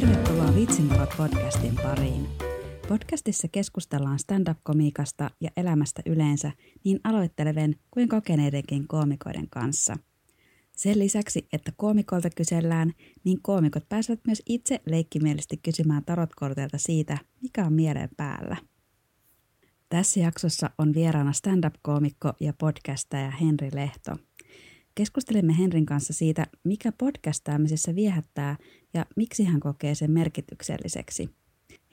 Tervetuloa Vitsinvalot podcastin pariin. Podcastissa keskustellaan stand-up-komiikasta ja elämästä yleensä niin aloittelevien kuin kokeneidenkin koomikoiden kanssa. Sen lisäksi, että koomikolta kysellään, niin koomikot pääsevät myös itse leikkimielisesti kysymään tarotkorteilta siitä, mikä on mieleen päällä. Tässä jaksossa on vieraana stand-up-koomikko ja podcastaja Henri Lehto – Keskustelimme Henrin kanssa siitä, mikä podcastaamisessa viehättää ja miksi hän kokee sen merkitykselliseksi.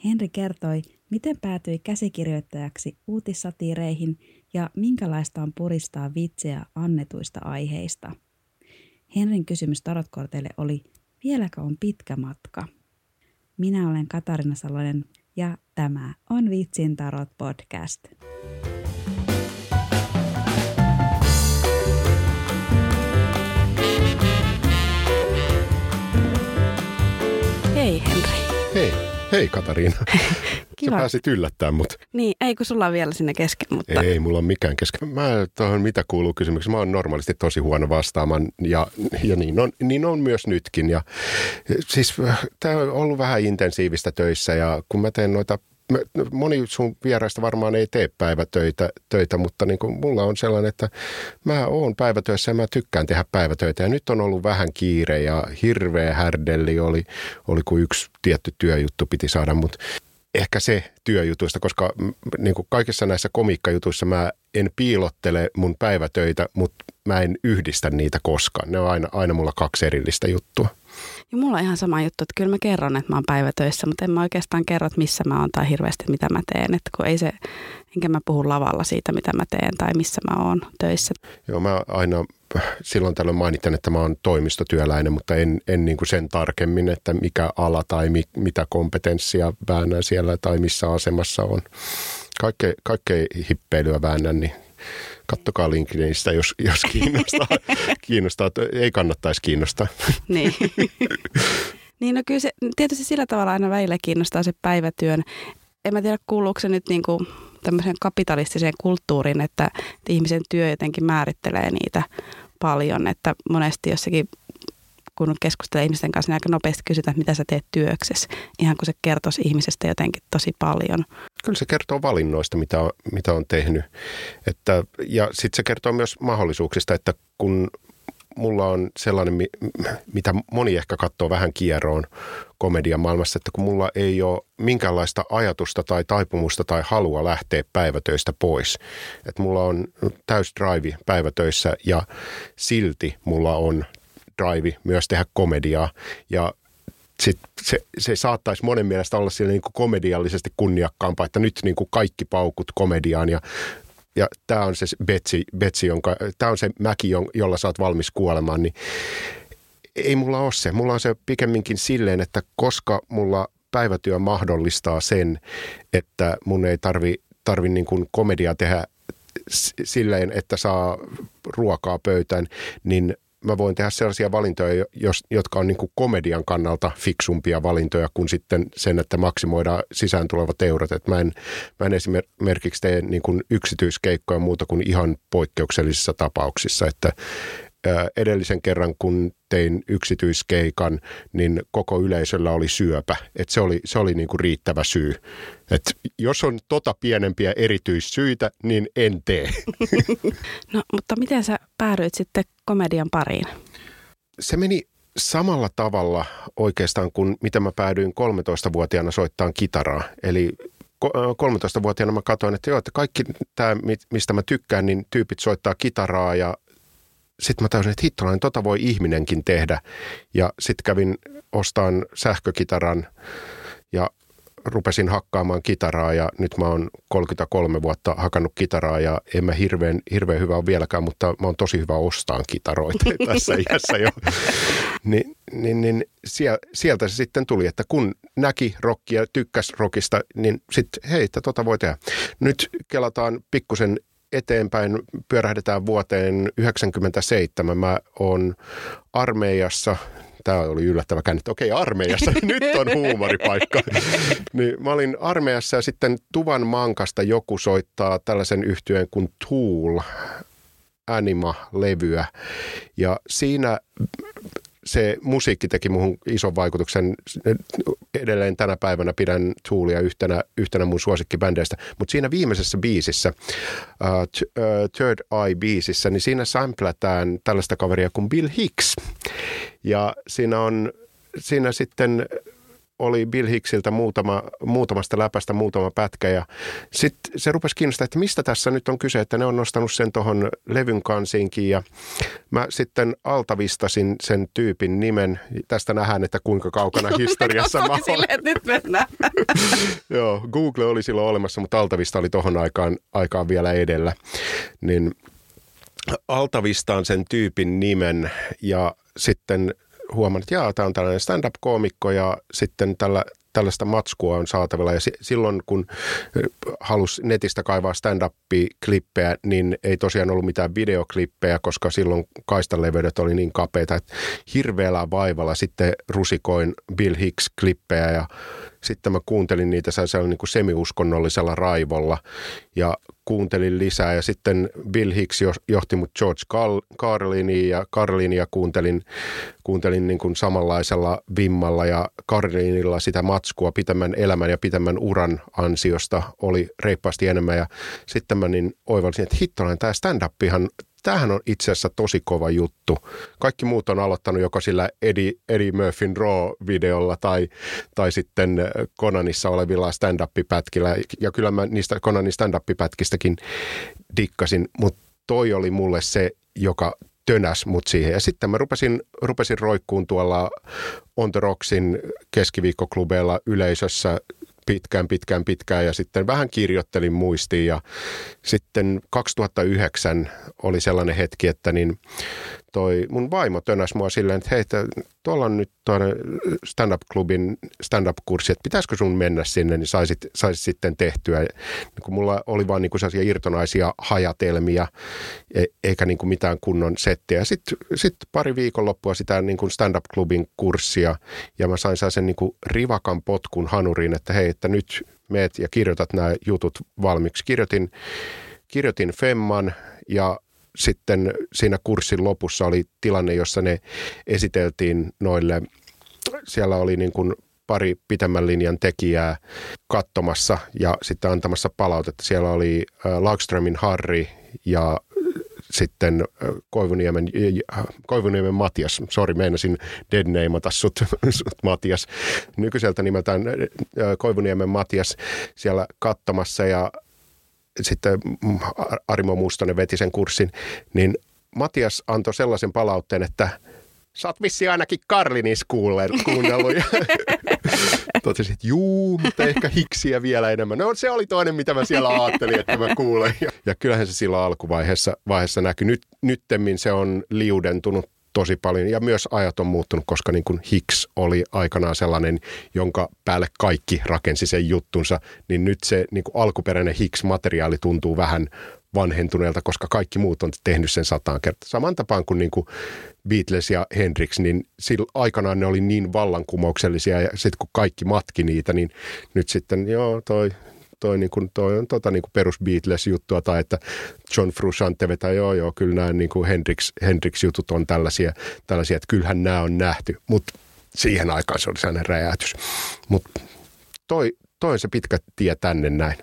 Henri kertoi, miten päätyi käsikirjoittajaksi uutissatiireihin ja minkälaista on puristaa vitsejä annetuista aiheista. Henrin kysymys tarotkorteille oli, vieläkö on pitkä matka? Minä olen Katarina Salonen ja tämä on Vitsin tarot podcast. Hei, hei Katariina. Kiva. Sä pääsit yllättämään mut. Niin, ei kun sulla on vielä sinne kesken, mutta... Ei, mulla on mikään kesken. Mä tuohon mitä kuuluu kysymykseen. Mä oon normaalisti tosi huono vastaamaan ja, ja niin, on, niin on myös nytkin. Ja, siis tää on ollut vähän intensiivistä töissä ja kun mä teen noita moni sun vieraista varmaan ei tee päivätöitä, töitä, mutta niin kuin mulla on sellainen, että mä oon päivätöissä ja mä tykkään tehdä päivätöitä. Ja nyt on ollut vähän kiire ja hirveä härdelli oli, oli kun yksi tietty työjuttu piti saada, mutta ehkä se työjutuista, koska niin kuin kaikissa näissä komiikkajutuissa mä en piilottele mun päivätöitä, mutta mä en yhdistä niitä koskaan. Ne on aina, aina mulla kaksi erillistä juttua. Ja mulla on ihan sama juttu, että kyllä mä kerron, että mä oon päivätöissä, mutta en mä oikeastaan kerro, että missä mä oon tai hirveästi mitä mä teen. Että kun ei se, enkä mä puhu lavalla siitä, mitä mä teen tai missä mä oon töissä. Joo, mä aina silloin tällöin mainitsen, että mä oon toimistotyöläinen, mutta en, en niin kuin sen tarkemmin, että mikä ala tai mi, mitä kompetenssia väännän siellä tai missä asemassa on. Kaikke, kaikkea hippeilyä väännän, niin kattokaa LinkedInistä, jos, jos kiinnostaa. kiinnostaa. Ei kannattaisi kiinnostaa. niin. niin no kyllä se tietysti sillä tavalla aina välillä kiinnostaa se päivätyön. En mä tiedä kuuluuko se nyt niin kuin tämmöiseen kapitalistiseen kulttuuriin, että, että ihmisen työ jotenkin määrittelee niitä paljon, että monesti jossakin kun keskustelee ihmisten kanssa, niin aika nopeasti kysytään, mitä sä teet työksessä. Ihan kun se kertoisi ihmisestä jotenkin tosi paljon. Kyllä se kertoo valinnoista, mitä on, mitä on tehnyt. Että, ja sitten se kertoo myös mahdollisuuksista, että kun mulla on sellainen, mitä moni ehkä katsoo vähän kierroon komedian maailmassa, että kun mulla ei ole minkäänlaista ajatusta tai taipumusta tai halua lähteä päivätöistä pois. Että mulla on täys drive päivätöissä ja silti mulla on drive myös tehdä komediaa. Ja sit se, se saattaisi monen mielestä olla siellä niin kuin komediallisesti kunniakkaampaa, että nyt niin kuin kaikki paukut komediaan ja ja tämä on se betsi, betsi jonka, tämä on se mäki, jolla sä oot valmis kuolemaan, niin ei mulla ole se. Mulla on se pikemminkin silleen, että koska mulla päivätyö mahdollistaa sen, että mun ei tarvi, tarvi niin kuin komedia tehdä silleen, että saa ruokaa pöytään, niin mä voin tehdä sellaisia valintoja, jos, jotka on niin kuin komedian kannalta fiksumpia valintoja kuin sitten sen, että maksimoidaan sisään tulevat eurot. Et mä, en, mä en esimerkiksi tee niin kuin yksityiskeikkoja muuta kuin ihan poikkeuksellisissa tapauksissa, että edellisen kerran, kun tein yksityiskeikan, niin koko yleisöllä oli syöpä. Et se oli, se oli niinku riittävä syy. Et jos on tota pienempiä erityissyitä, niin en tee. No, mutta miten sä päädyit sitten komedian pariin? Se meni samalla tavalla oikeastaan kuin mitä mä päädyin 13-vuotiaana soittamaan kitaraa. Eli 13-vuotiaana mä katsoin, että joo, että kaikki tämä, mistä mä tykkään, niin tyypit soittaa kitaraa ja sitten mä tajusin, että hittolainen, tota voi ihminenkin tehdä. Ja sitten kävin ostaan sähkökitaran ja rupesin hakkaamaan kitaraa ja nyt mä oon 33 vuotta hakannut kitaraa ja en mä hirveän, hirveän hyvä ole vieläkään, mutta mä oon tosi hyvä ostaan kitaroita tässä iässä jo. Ni, niin, niin sieltä se sitten tuli, että kun näki rockia, tykkäs rockista, niin sitten hei, että tota voi tehdä. Nyt kelataan pikkusen eteenpäin pyörähdetään vuoteen 1997. Mä oon armeijassa tämä oli yllättävä käänne, että okei, armeijassa, nyt on huumoripaikka. niin mä olin armeijassa ja sitten Tuvan Mankasta joku soittaa tällaisen yhtyeen kuin Tool Anima-levyä. Ja siinä se musiikki teki muhun ison vaikutuksen. Edelleen tänä päivänä pidän Toolia yhtenä, yhtenä mun suosikkibändeistä. Mutta siinä viimeisessä biisissä, uh, uh, Third Eye-biisissä, niin siinä samplätään tällaista kaveria kuin Bill Hicks. Ja siinä on siinä sitten oli Bill Hicksiltä muutama, muutamasta läpästä muutama pätkä ja sitten se rupesi kiinnostaa, että mistä tässä nyt on kyse, että ne on nostanut sen tuohon levyn kansiinkin ja mä sitten altavistasin sen tyypin nimen. Tästä nähdään, että kuinka kaukana historiassa mä olen. nyt mennään. Joo, Google oli silloin olemassa, mutta Altavista oli tohon aikaan, aikaan vielä edellä. Niin altavistaan sen tyypin nimen ja sitten huomannut, että jaa, tämä on tällainen stand-up-koomikko ja sitten tällä, tällaista matskua on saatavilla. Ja silloin, kun halusi netistä kaivaa stand-up-klippejä, niin ei tosiaan ollut mitään videoklippejä, koska silloin kaistaleveydet oli niin kapeita, että hirveällä vaivalla sitten rusikoin Bill Hicks-klippejä ja sitten mä kuuntelin niitä sellaisella niin kuin semiuskonnollisella raivolla ja kuuntelin lisää. Ja sitten Bill Hicks johti mut George Carliniin ja Carlinia kuuntelin, kuuntelin niin kuin samanlaisella vimmalla ja Carlinilla sitä matskua pitemmän elämän ja pitemmän uran ansiosta oli reippaasti enemmän. Ja sitten mä niin oivalsin, että hittolainen tämä stand-upihan tämähän on itse asiassa tosi kova juttu. Kaikki muut on aloittanut joko sillä Eddie, Eddie Murphyn Raw-videolla tai, tai sitten Conanissa olevilla stand-up-pätkillä. Ja kyllä mä niistä Conanin stand-up-pätkistäkin dikkasin, mutta toi oli mulle se, joka tönäs mut siihen. Ja sitten mä rupesin, rupesin roikkuun tuolla On The Rocksin keskiviikkoklubeilla yleisössä pitkään, pitkään, pitkään ja sitten vähän kirjoittelin muistiin ja sitten 2009 oli sellainen hetki, että niin toi mun vaimo tönäs mua silleen, että hei, tuolla on nyt stand-up-klubin stand-up-kurssi, että pitäisikö sun mennä sinne, niin saisit, saisit sitten tehtyä. Niin kun mulla oli vaan niin kuin sellaisia irtonaisia hajatelmia, e, eikä niin kuin mitään kunnon settiä. Sitten sit pari viikonloppua sitä niin kuin stand-up-klubin kurssia, ja mä sain sen niin kuin rivakan potkun hanuriin, että hei, että nyt meet ja kirjoitat nämä jutut valmiiksi. Kirjoitin, kirjoitin Femman ja sitten siinä kurssin lopussa oli tilanne, jossa ne esiteltiin noille, siellä oli niin kuin pari pitemmän linjan tekijää katsomassa ja sitten antamassa palautetta. Siellä oli Lagströmin Harri ja sitten Koivuniemen, Koivuniemen Matias, sori meinasin deadnameata sut, sut Matias, nykyiseltä nimeltään Koivuniemen Matias siellä katsomassa ja sitten Arimo Mustonen veti sen kurssin, niin Matias antoi sellaisen palautteen, että sä oot vissi ainakin Karlinis kuunnellut. Totesin, että juu, mutta ehkä hiksiä vielä enemmän. No se oli toinen, mitä mä siellä ajattelin, että mä kuulen. Ja, kyllähän se silloin alkuvaiheessa vaiheessa näkyi. Nyt, nyttemmin se on liudentunut tosi paljon ja myös ajat on muuttunut, koska niin kuin Hicks oli aikanaan sellainen, jonka päälle kaikki rakensi sen juttunsa, niin nyt se niin kuin alkuperäinen Hicks-materiaali tuntuu vähän vanhentuneelta, koska kaikki muut on tehnyt sen sataan kertaa. Saman tapaan kuin, niin kuin Beatles ja Hendrix, niin sillä aikanaan ne oli niin vallankumouksellisia ja sitten kun kaikki matki niitä, niin nyt sitten joo, toi toi, niin kuin, toi on tota, niin kuin perus Beatles-juttua, tai että John Frusciante vetää, joo joo, kyllä nämä niin kuin Hendrix, Hendrix-jutut on tällaisia, tällaisia, että kyllähän nämä on nähty, mutta siihen aikaan se oli sellainen räjähtys. Mutta toi, toi on se pitkä tie tänne näin.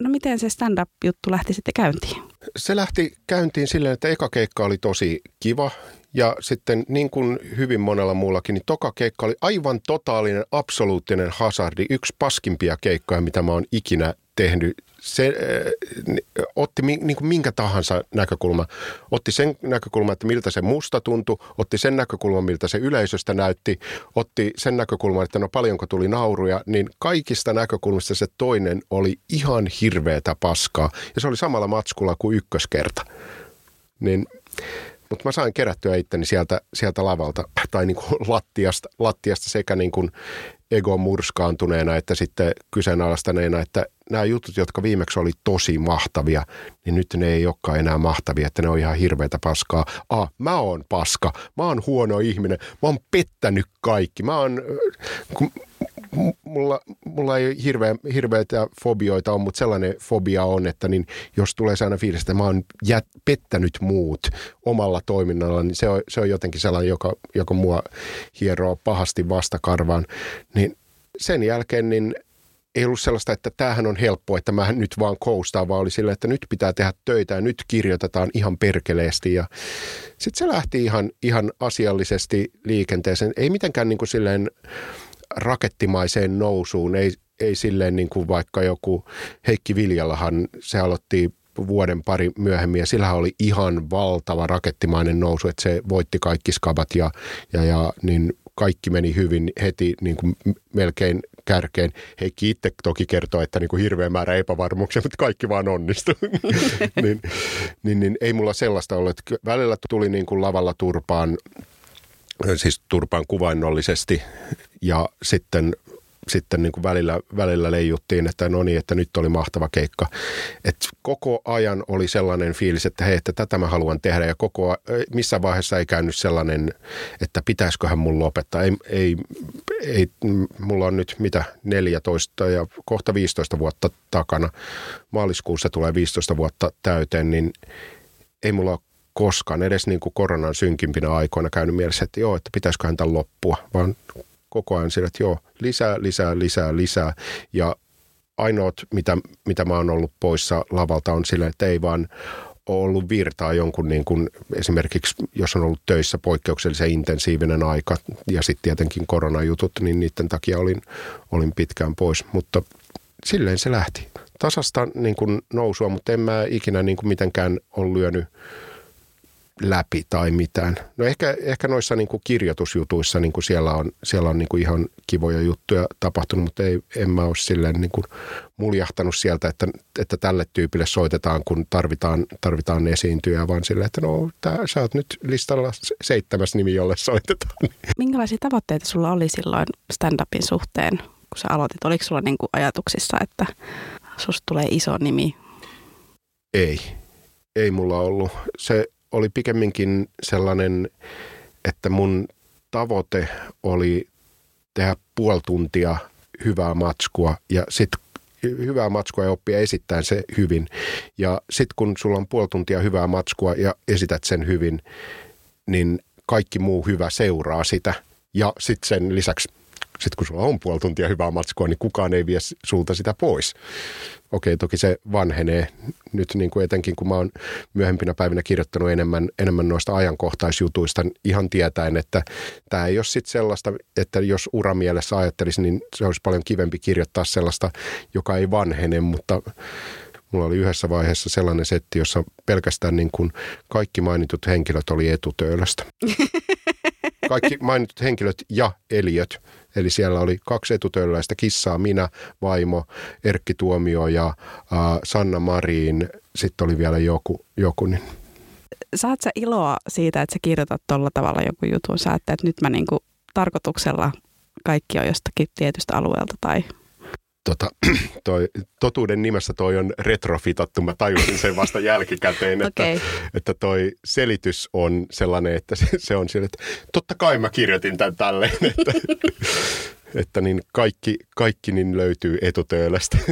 No miten se stand-up-juttu lähti sitten käyntiin? Se lähti käyntiin silleen, että eka keikka oli tosi kiva ja sitten niin kuin hyvin monella muullakin, niin toka keikka oli aivan totaalinen, absoluuttinen hazardi. Yksi paskimpia keikkoja, mitä mä oon ikinä tehnyt. Se äh, otti mi, niin kuin minkä tahansa näkökulma. Otti sen näkökulman, että miltä se musta tuntui. Otti sen näkökulman, miltä se yleisöstä näytti. Otti sen näkökulman, että no paljonko tuli nauruja. Niin kaikista näkökulmista se toinen oli ihan hirveätä paskaa. Ja se oli samalla matskulla kuin ykköskerta. Niin mutta mä sain kerättyä itteni sieltä, sieltä lavalta tai niin kuin lattiasta, lattiasta sekä niin kuin egon murskaantuneena että sitten kyseenalaistaneena, että nämä jutut, jotka viimeksi oli tosi mahtavia, niin nyt ne ei olekaan enää mahtavia, että ne on ihan hirveätä paskaa. Ah, mä oon paska, mä oon huono ihminen, mä oon pettänyt kaikki, mä oon, kun mulla, mulla ei hirveä, hirveitä fobioita on, mutta sellainen fobia on, että niin jos tulee aina fiilis, että mä oon jät, pettänyt muut omalla toiminnalla, niin se on, se on jotenkin sellainen, joka, joka mua hieroo pahasti vastakarvaan. Niin sen jälkeen niin ei ollut sellaista, että tämähän on helppo, että mä nyt vaan koustaan, vaan oli sillä, että nyt pitää tehdä töitä ja nyt kirjoitetaan ihan perkeleesti. Ja sitten se lähti ihan, ihan asiallisesti liikenteeseen. Ei mitenkään niin kuin silleen rakettimaiseen nousuun, ei, ei silleen niin kuin vaikka joku Heikki Viljalahan, se aloitti vuoden pari myöhemmin ja sillä oli ihan valtava rakettimainen nousu, että se voitti kaikki skabat ja, ja, ja niin kaikki meni hyvin heti niin kuin melkein kärkeen. Heikki itse toki kertoo, että niin kuin hirveä määrä epävarmuuksia, mutta kaikki vaan onnistui. niin, niin, niin, ei mulla sellaista ollut. Välillä tuli niin kuin lavalla turpaan, siis turpaan kuvainnollisesti ja sitten sitten niin kuin välillä, välillä leijuttiin, että no niin, että nyt oli mahtava keikka. Et koko ajan oli sellainen fiilis, että hei, että tätä mä haluan tehdä ja koko, missä vaiheessa ei käynyt sellainen, että pitäisiköhän mun lopettaa. Ei, ei, ei, mulla on nyt mitä 14 ja kohta 15 vuotta takana. Maaliskuussa tulee 15 vuotta täyteen, niin ei mulla ole koskaan edes niin kuin koronan synkimpinä aikoina käynyt mielessä, että joo, että pitäisiköhän tämän loppua, vaan koko ajan sillä, että joo, lisää, lisää, lisää, lisää. Ja ainoat, mitä, mitä mä oon ollut poissa lavalta on sillä, että ei vaan ole ollut virtaa jonkun niin kuin esimerkiksi, jos on ollut töissä poikkeuksellisen intensiivinen aika ja sitten tietenkin koronajutut, niin niiden takia olin, olin pitkään pois, mutta silleen se lähti. Tasasta niin kuin nousua, mutta en mä ikinä niin kuin mitenkään ole lyönyt – läpi tai mitään. No ehkä, ehkä noissa niin kuin kirjoitusjutuissa niin kuin siellä on, siellä on niin kuin ihan kivoja juttuja tapahtunut, mutta ei, en mä ole silleen niin kuin muljahtanut sieltä, että, että tälle tyypille soitetaan, kun tarvitaan, tarvitaan esiintyjä, vaan silleen, että no tää, sä oot nyt listalla seitsemäs nimi, jolle soitetaan. Minkälaisia tavoitteita sulla oli silloin stand-upin suhteen, kun sä aloitit? Oliko sulla niin kuin ajatuksissa, että susta tulee iso nimi? Ei, ei mulla ollut. Se oli pikemminkin sellainen, että mun tavoite oli tehdä puoli tuntia hyvää matskua ja sitten hyvää matskua ja oppia esittämään se hyvin. Ja sitten kun sulla on puoli tuntia hyvää matskua ja esität sen hyvin, niin kaikki muu hyvä seuraa sitä. Ja sitten sen lisäksi, sit kun sulla on puoli tuntia hyvää matskua, niin kukaan ei vie sulta sitä pois okei, toki se vanhenee nyt niin kuin etenkin, kun mä oon myöhempinä päivinä kirjoittanut enemmän, enemmän noista ajankohtaisjutuista ihan tietäen, että tämä ei ole sitten sellaista, että jos uramielessä ajattelisi, niin se olisi paljon kivempi kirjoittaa sellaista, joka ei vanhene, mutta Mulla oli yhdessä vaiheessa sellainen setti, jossa pelkästään niin kuin kaikki mainitut henkilöt oli etutöölöstä. Kaikki mainitut henkilöt ja eliöt Eli siellä oli kaksi etutöölläistä kissaa, minä, vaimo, Erkki Tuomio ja äh, Sanna Marin. Sitten oli vielä joku, joku niin Saat sä iloa siitä, että sä kirjoitat tuolla tavalla joku jutun? Sä että nyt mä niinku tarkoituksella kaikki on jostakin tietystä alueelta tai tota, toi, totuuden nimessä toi on retrofitattu. Mä tajusin sen vasta jälkikäteen, että, okay. että toi selitys on sellainen, että se, se on sille, että totta kai mä kirjoitin tämän tälleen, että, että niin kaikki, kaikki niin löytyy etutöölöstä.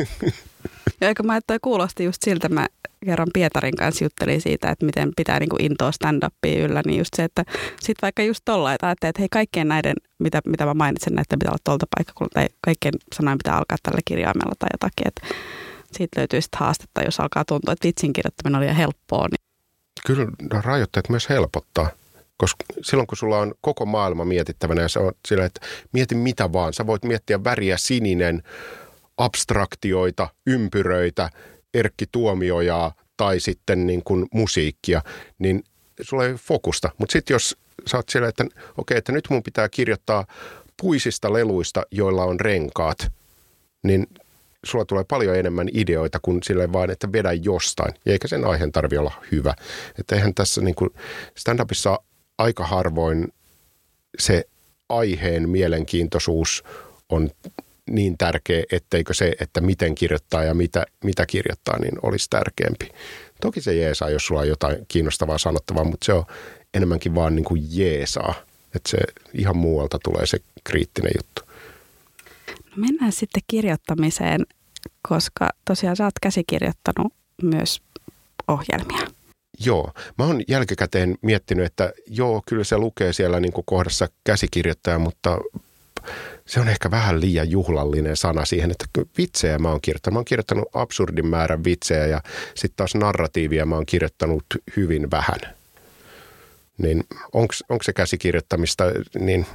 Ja eikö mä, että kuulosti just siltä, mä kerran Pietarin kanssa juttelin siitä, että miten pitää niin kuin intoa stand-upia yllä, niin just se, että sitten vaikka just tolla, että ajattelee, että hei kaikkien näiden, mitä, mitä mä mainitsen, näiden pitää olla tuolta paikkakunnalta, tai kaikkien sanojen pitää alkaa tällä kirjaimella tai jotakin, että siitä löytyy sitten haastetta, jos alkaa tuntua, että vitsin kirjoittaminen oli helppoa. Niin. Kyllä rajoitteet myös helpottaa. Koska silloin kun sulla on koko maailma mietittävänä ja sä oot sillä, että mieti mitä vaan. Sä voit miettiä väriä sininen, abstraktioita, ympyröitä, Erkki Tuomiojaa tai sitten niin kuin musiikkia, niin sulla ei fokusta. Mutta sitten jos sä oot siellä, että okei, okay, että nyt mun pitää kirjoittaa puisista leluista, joilla on renkaat, niin sulla tulee paljon enemmän ideoita kuin sille vaan, että vedä jostain. Ja eikä sen aiheen tarvi olla hyvä. Että eihän tässä niin kuin stand-upissa aika harvoin se aiheen mielenkiintoisuus on niin tärkeä, etteikö se, että miten kirjoittaa ja mitä, mitä kirjoittaa, niin olisi tärkeämpi. Toki se jeesaa, jos sulla on jotain kiinnostavaa sanottavaa, mutta se on enemmänkin vaan niin kuin jeesaa. Että se ihan muualta tulee se kriittinen juttu. No mennään sitten kirjoittamiseen, koska tosiaan sä oot käsikirjoittanut myös ohjelmia. Joo, mä oon jälkikäteen miettinyt, että joo, kyllä se lukee siellä niin kuin kohdassa käsikirjoittaja, mutta se on ehkä vähän liian juhlallinen sana siihen, että vitsejä mä oon kirjoittanut. Mä oon kirjoittanut absurdin määrän vitsejä ja sitten taas narratiivia mä oon kirjoittanut hyvin vähän. Niin onko se käsikirjoittamista niin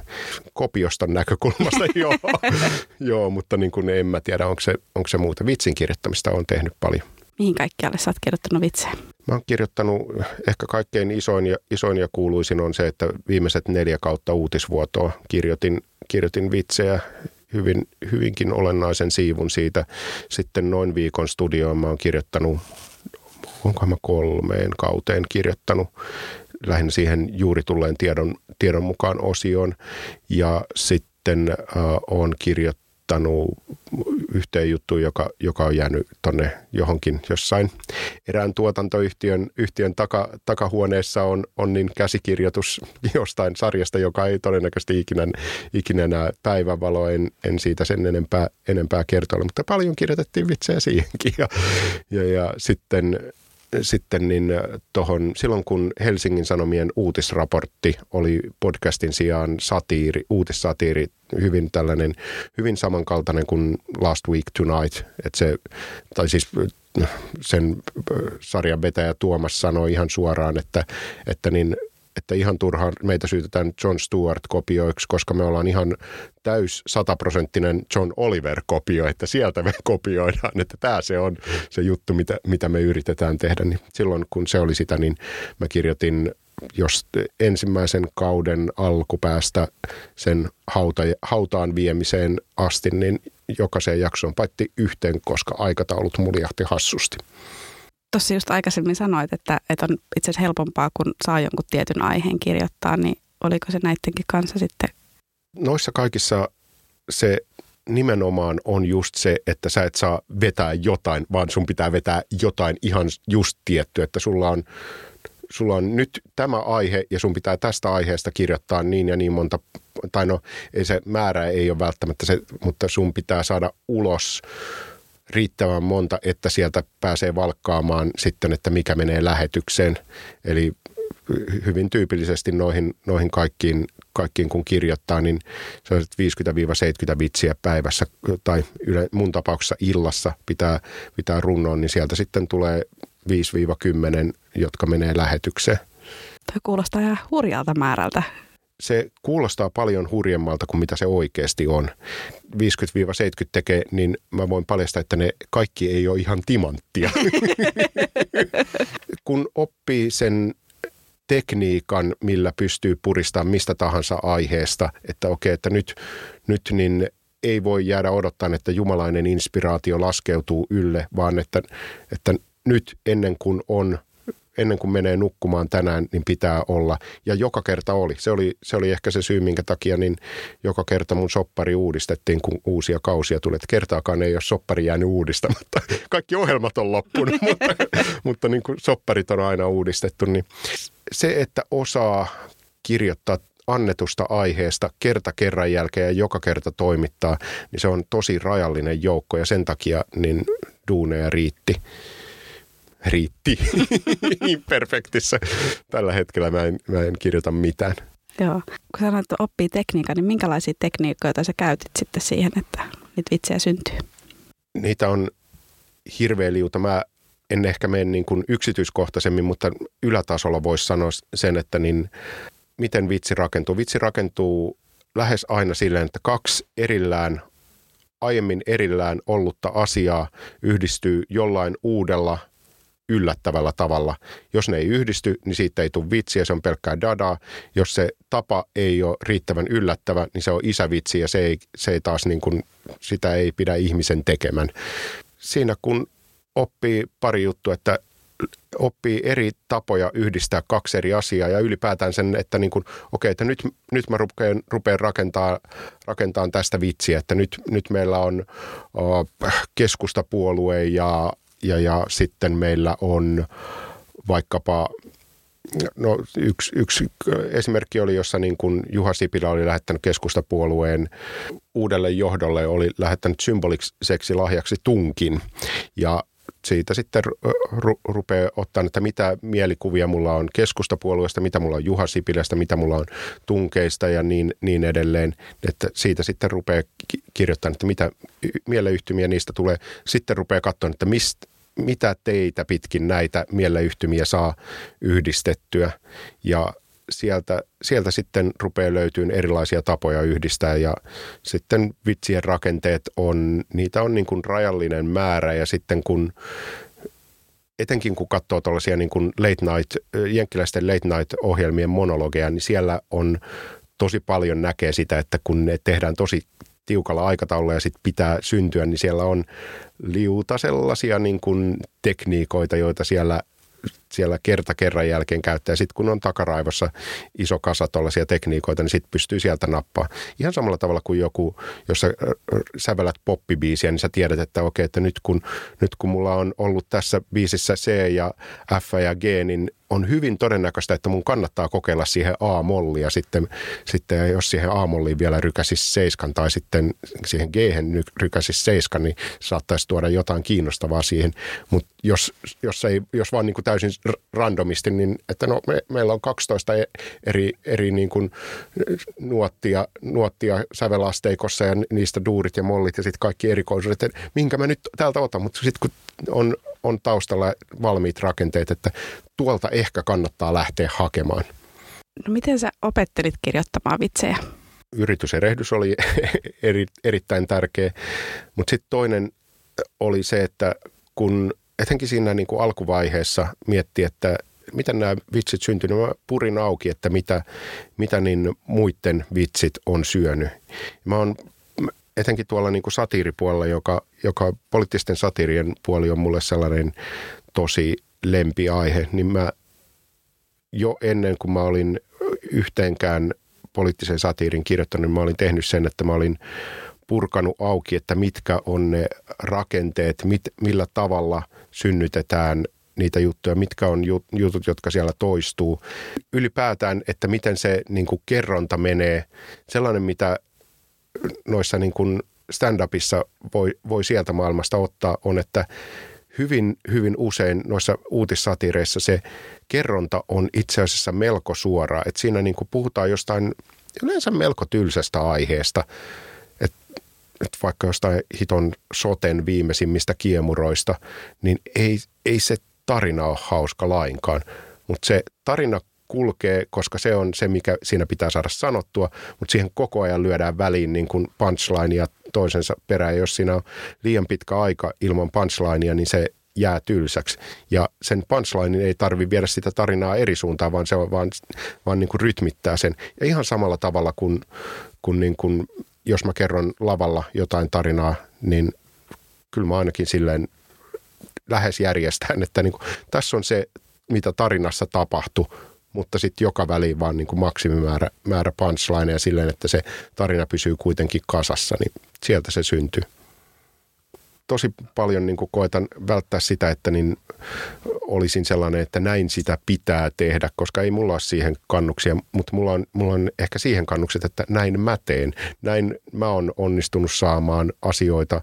kopioston näkökulmasta? joo, joo, mutta niin kuin en mä tiedä, onko se, onko se muuta. Vitsin kirjoittamista on tehnyt paljon. Mihin kaikkialle sä oot kirjoittanut vitsejä? Mä oon kirjoittanut, ehkä kaikkein isoin ja, isoin ja kuuluisin on se, että viimeiset neljä kautta uutisvuotoa kirjoitin, kirjoitin vitsejä hyvin, hyvinkin olennaisen siivun siitä. Sitten noin viikon studioon mä oon kirjoittanut, onko mä kolmeen kauteen kirjoittanut lähinnä siihen juuri tulleen tiedon, tiedon mukaan osioon. Ja sitten äh, on kirjoittanut kirjoittanut yhteen juttuun, joka, joka on jäänyt tonne johonkin jossain erään tuotantoyhtiön yhtiön taka, takahuoneessa on, on niin käsikirjoitus jostain sarjasta, joka ei todennäköisesti ikinä, ikinä näe päivänvaloa. En, en siitä sen enempää, enempää kertoa, mutta paljon kirjoitettiin vitsejä siihenkin. Ja, ja, ja sitten sitten niin tohon, silloin kun Helsingin Sanomien uutisraportti oli podcastin sijaan satiiri, uutissatiiri, hyvin tällainen, hyvin samankaltainen kuin Last Week Tonight, että se, tai siis sen sarjan vetäjä Tuomas sanoi ihan suoraan, että, että niin että ihan turhaan meitä syytetään John Stewart-kopioiksi, koska me ollaan ihan täys sataprosenttinen John Oliver-kopio, että sieltä me kopioidaan, että tämä se on se juttu, mitä, mitä me yritetään tehdä. Niin silloin kun se oli sitä, niin mä kirjoitin jos ensimmäisen kauden alkupäästä sen hauta, hautaan viemiseen asti, niin jokaiseen jaksoon paitti yhteen, koska aikataulut muljahti hassusti tuossa just aikaisemmin sanoit, että, että on itse asiassa helpompaa, kun saa jonkun tietyn aiheen kirjoittaa, niin oliko se näidenkin kanssa sitten? Noissa kaikissa se nimenomaan on just se, että sä et saa vetää jotain, vaan sun pitää vetää jotain ihan just tietty, että sulla on, sulla on nyt tämä aihe ja sun pitää tästä aiheesta kirjoittaa niin ja niin monta, tai no ei se määrä ei ole välttämättä se, mutta sun pitää saada ulos riittävän monta, että sieltä pääsee valkkaamaan sitten, että mikä menee lähetykseen. Eli hyvin tyypillisesti noihin, noihin kaikkiin, kaikkiin, kun kirjoittaa, niin se on 50-70 vitsiä päivässä tai yle, mun tapauksessa illassa pitää, pitää runnoon, niin sieltä sitten tulee 5-10, jotka menee lähetykseen. Toi kuulostaa ihan hurjalta määrältä se kuulostaa paljon hurjemmalta kuin mitä se oikeasti on. 50-70 tekee, niin mä voin paljastaa, että ne kaikki ei ole ihan timanttia. kun oppii sen tekniikan, millä pystyy puristamaan mistä tahansa aiheesta, että okei, että nyt, nyt niin ei voi jäädä odottaa, että jumalainen inspiraatio laskeutuu ylle, vaan että, että nyt ennen kuin on ennen kuin menee nukkumaan tänään, niin pitää olla. Ja joka kerta oli. Se oli, se oli ehkä se syy, minkä takia niin joka kerta mun soppari uudistettiin, kun uusia kausia tuli. Että kertaakaan ei ole soppari jäänyt uudistamatta. Kaikki ohjelmat on loppunut, mutta, mutta niin kuin sopparit on aina uudistettu. Niin se, että osaa kirjoittaa annetusta aiheesta kerta kerran jälkeen ja joka kerta toimittaa, niin se on tosi rajallinen joukko ja sen takia niin duuneja riitti riitti imperfektissä. Tällä hetkellä mä en, mä en kirjoita mitään. Joo. Kun sanoit, että oppii tekniikan, niin minkälaisia tekniikoita sä käytit sitten siihen, että niitä vitsejä syntyy? Niitä on hirveä liuta. Mä en ehkä mene niin kuin yksityiskohtaisemmin, mutta ylätasolla voisi sanoa sen, että niin, miten vitsi rakentuu. Vitsi rakentuu lähes aina silleen, että kaksi erillään aiemmin erillään ollutta asiaa yhdistyy jollain uudella – yllättävällä tavalla. Jos ne ei yhdisty, niin siitä ei tule vitsiä, se on pelkkää dadaa. Jos se tapa ei ole riittävän yllättävä, niin se on isävitsi ja se ei, se ei taas niin kuin, sitä ei pidä ihmisen tekemän. Siinä kun oppii pari juttua, että oppii eri tapoja yhdistää kaksi eri asiaa ja ylipäätään sen, että niin kuin, okei, että nyt, nyt mä rupean, rupean rakentaa, rakentaa tästä vitsiä, että nyt, nyt meillä on o, keskustapuolue ja ja, ja sitten meillä on vaikkapa no yksi, yksi esimerkki oli, jossa niin kuin Juha Sipilä oli lähettänyt keskustapuolueen uudelle johdolle, oli lähettänyt symboliseksi lahjaksi tunkin. Ja siitä sitten ru- rupeaa ottaa, että mitä mielikuvia mulla on keskustapuolueesta, mitä mulla on Juha Sipilästä, mitä mulla on tunkeista ja niin, niin edelleen. Että siitä sitten rupeaa kirjoittamaan, että mitä mieleyhtymiä niistä tulee. Sitten rupeaa katsoa, että mistä mitä teitä pitkin näitä mieleyhtymiä saa yhdistettyä. Ja sieltä, sieltä sitten rupeaa löytyyn erilaisia tapoja yhdistää ja sitten vitsien rakenteet on, niitä on niin kuin rajallinen määrä ja sitten kun etenkin kun katsoo tuollaisia niin kuin late night, jenkkiläisten late night ohjelmien monologeja, niin siellä on tosi paljon näkee sitä, että kun ne tehdään tosi tiukalla aikataululla ja sitten pitää syntyä, niin siellä on liuta sellaisia niin kuin tekniikoita, joita siellä siellä kerta kerran jälkeen käyttää. Sitten kun on takaraivossa iso kasa tuollaisia tekniikoita, niin sitten pystyy sieltä nappaa. Ihan samalla tavalla kuin joku, jos sä sävelät poppibiisiä, niin sä tiedät, että okei, että nyt kun, nyt kun mulla on ollut tässä biisissä C ja F ja G, niin on hyvin todennäköistä, että mun kannattaa kokeilla siihen A-mollia sitten, sitten jos siihen A-molliin vielä rykäsisi seiskan tai sitten siihen g rykäsisi seiskan, niin saattaisi tuoda jotain kiinnostavaa siihen. Mutta jos, jos, ei, jos vaan niin kuin täysin randomisti, niin että no me, meillä on 12 e, eri, eri niin kuin nuottia, nuottia sävelasteikossa ja niistä duurit ja mollit ja sitten kaikki erikoisuudet, että minkä mä nyt täältä otan, mutta sitten kun on, on taustalla valmiit rakenteet, että tuolta ehkä kannattaa lähteä hakemaan. No miten sä opettelit kirjoittamaan vitsejä? Yrityserehdys oli eri, erittäin tärkeä, mutta sitten toinen oli se, että kun etenkin siinä niin kuin alkuvaiheessa mietti, että miten nämä vitsit syntynyt, mä purin auki, että mitä, mitä niin muiden vitsit on syönyt. Mä oon etenkin tuolla niin kuin satiiripuolella, joka, joka poliittisten satiirien puoli on mulle sellainen tosi lempiaihe, niin mä jo ennen kuin mä olin yhteenkään poliittisen satiirin kirjoittanut, niin mä olin tehnyt sen, että mä olin purkanut auki, että mitkä on ne rakenteet, mit, millä tavalla synnytetään niitä juttuja, mitkä on jutut, jotka siellä toistuu. Ylipäätään, että miten se niin kuin kerronta menee, sellainen, mitä noissa niin kuin stand-upissa voi, voi sieltä maailmasta ottaa, on, että hyvin, hyvin usein noissa uutissatireissa se kerronta on itse asiassa melko suora. Että siinä niin kuin puhutaan jostain yleensä melko tylsästä aiheesta, että et vaikka jostain hiton soten viimeisimmistä kiemuroista, niin ei, ei se tarina ole hauska lainkaan. Mutta se tarina kulkee, koska se on se, mikä siinä pitää saada sanottua, mutta siihen koko ajan lyödään väliin niin kuin punchlinea toisensa perään. Jos siinä on liian pitkä aika ilman punchlinea, niin se jää tylsäksi. Ja sen punchlinein ei tarvi viedä sitä tarinaa eri suuntaan, vaan se on vaan, vaan niin kuin rytmittää sen. Ja ihan samalla tavalla kuin, kuin, niin kuin jos mä kerron lavalla jotain tarinaa, niin kyllä mä ainakin silleen lähes järjestään, että niin kuin, tässä on se, mitä tarinassa tapahtui, mutta sitten joka väliin vaan niin kuin maksimimäärä määrä punchlineja silleen, että se tarina pysyy kuitenkin kasassa, niin sieltä se syntyy. Tosi paljon niin kuin koetan välttää sitä, että niin olisin sellainen, että näin sitä pitää tehdä, koska ei mulla ole siihen kannuksia, mutta mulla on, mulla on ehkä siihen kannukset, että näin mä teen. Näin mä oon onnistunut saamaan asioita,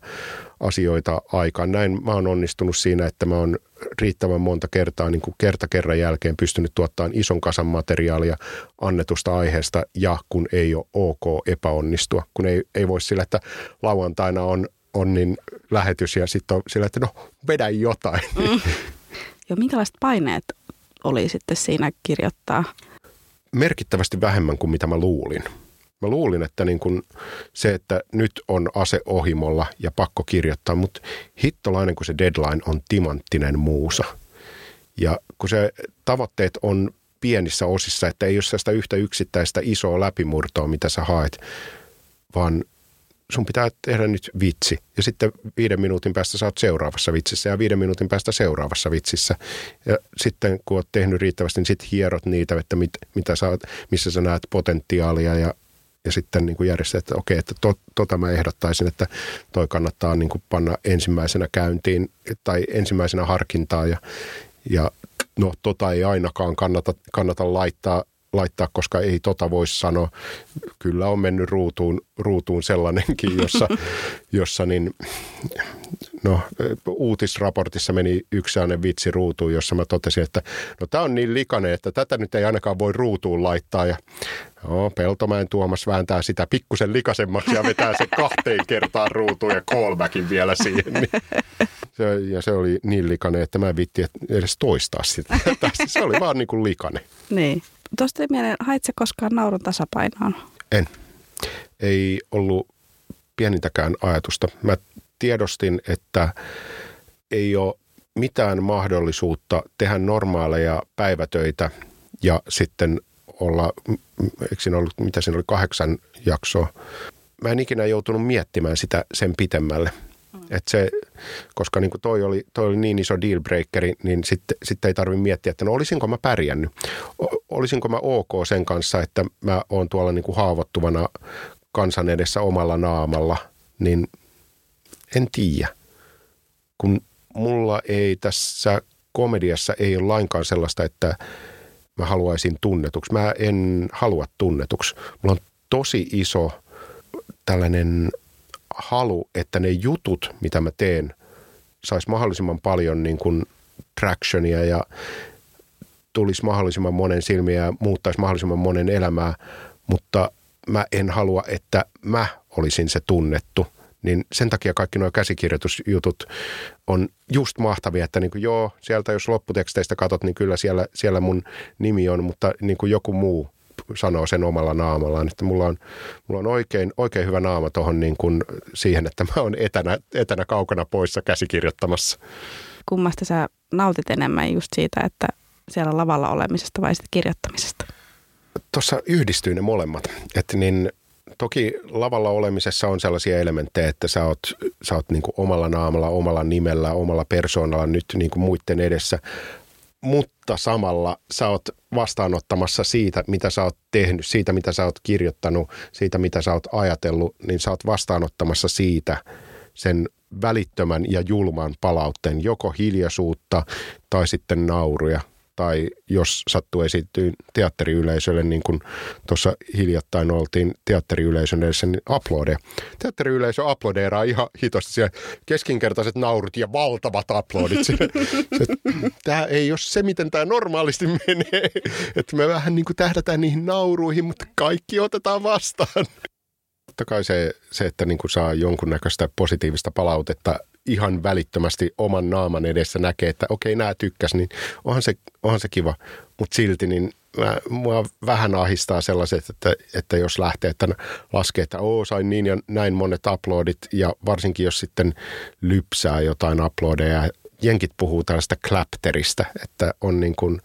asioita aikaan. Näin mä oon onnistunut siinä, että mä oon riittävän monta kertaa niin kuin kerta kerran jälkeen pystynyt tuottamaan ison kasan materiaalia annetusta aiheesta ja kun ei ole ok epäonnistua. Kun ei, ei voi sillä, että lauantaina on, on niin lähetys ja sitten on sillä, että no vedä jotain. Mm. Jo minkälaiset paineet oli sitten siinä kirjoittaa? Merkittävästi vähemmän kuin mitä mä luulin. Mä luulin, että niin kun se, että nyt on ase ohimolla ja pakko kirjoittaa, mutta hittolainen, kun se deadline on timanttinen muusa. Ja kun se tavoitteet on pienissä osissa, että ei ole sitä yhtä yksittäistä isoa läpimurtoa, mitä sä haet, vaan sun pitää tehdä nyt vitsi. Ja sitten viiden minuutin päästä sä oot seuraavassa vitsissä ja viiden minuutin päästä seuraavassa vitsissä. Ja sitten kun oot tehnyt riittävästi, niin sitten hierot niitä, että mit, mitä sä missä sä näet potentiaalia ja ja sitten niin kuin järjestää, että okei, että to, tota mä ehdottaisin, että toi kannattaa niin kuin panna ensimmäisenä käyntiin tai ensimmäisenä harkintaan ja, Ja no tota ei ainakaan kannata, kannata laittaa, laittaa, koska ei tota voi sanoa. Kyllä on mennyt ruutuun, ruutuun sellainenkin, jossa, jossa niin, no, uutisraportissa meni yksi sellainen vitsi ruutuun, jossa mä totesin, että no tämä on niin likainen, että tätä nyt ei ainakaan voi ruutuun laittaa. Ja no, Peltomäen Tuomas vääntää sitä pikkusen likasemmaksi ja vetää se kahteen kertaan ruutuun ja callbackin vielä siihen. Niin se, ja se oli niin likainen, että mä en vitti edes toistaa sitä. se oli vaan niin kuin likainen. Niin. Tuosta mieleen, hait se koskaan naurun tasapainoon? En. Ei ollut pienintäkään ajatusta. Mä tiedostin, että ei ole mitään mahdollisuutta tehdä normaaleja päivätöitä ja sitten olla, eikö siinä ollut, mitä siinä oli, kahdeksan jaksoa. Mä en ikinä joutunut miettimään sitä sen pitemmälle. Mm. Et se, koska niin toi, oli, toi oli niin iso dealbreakeri, niin sitten sit ei tarvitse miettiä, että no olisinko mä pärjännyt. Olisinko mä ok sen kanssa, että mä oon tuolla niin haavoittuvana kansan edessä omalla naamalla, niin en tiedä. Kun mulla ei tässä komediassa ei ole lainkaan sellaista, että mä haluaisin tunnetuksi. Mä en halua tunnetuksi. Mulla on tosi iso tällainen halu, että ne jutut, mitä mä teen, saisi mahdollisimman paljon niin kuin tractionia ja tulisi mahdollisimman monen silmiä ja muuttaisi mahdollisimman monen elämää, mutta mä en halua, että mä olisin se tunnettu. Niin sen takia kaikki nuo käsikirjoitusjutut on just mahtavia, että niin kuin joo, sieltä jos lopputeksteistä katot, niin kyllä siellä, siellä mun nimi on, mutta niin kuin joku muu sanoo sen omalla naamallaan. Että mulla on, mulla on oikein, oikein hyvä naama tuohon niin kuin siihen, että mä oon etänä, etänä kaukana poissa käsikirjoittamassa. Kummasta sä nautit enemmän just siitä, että siellä lavalla olemisesta vai sitten kirjoittamisesta? Tuossa yhdistyy ne molemmat. Että niin, toki lavalla olemisessa on sellaisia elementtejä, että sä oot, sä oot niin kuin omalla naamalla, omalla nimellä, omalla persoonalla nyt niin kuin muiden edessä mutta samalla sä oot vastaanottamassa siitä, mitä sä oot tehnyt, siitä, mitä sä oot kirjoittanut, siitä, mitä sä oot ajatellut, niin sä oot vastaanottamassa siitä sen välittömän ja julman palautteen, joko hiljaisuutta tai sitten nauruja tai jos sattuu esittyyn teatteriyleisölle, niin kuin tuossa hiljattain oltiin teatteriyleisön edessä, niin uploadeja. Teatteriyleisö uploadeeraa ihan hitosti siellä keskinkertaiset naurut ja valtavat uploadit. tämä ei ole se, miten tämä normaalisti menee. Että me vähän niin kuin tähdätään niihin nauruihin, mutta kaikki otetaan vastaan totta kai se, se että niin kuin saa jonkunnäköistä positiivista palautetta ihan välittömästi oman naaman edessä näkee, että okei, nämä tykkäs, niin onhan se, onhan se kiva. Mutta silti niin mä, mua vähän ahistaa sellaiset, että, että jos lähtee, että laskee, että oo, sain niin ja näin monet uploadit, ja varsinkin jos sitten lypsää jotain uploadeja, jenkit puhuu tällaista clapterista, että on niin kuin,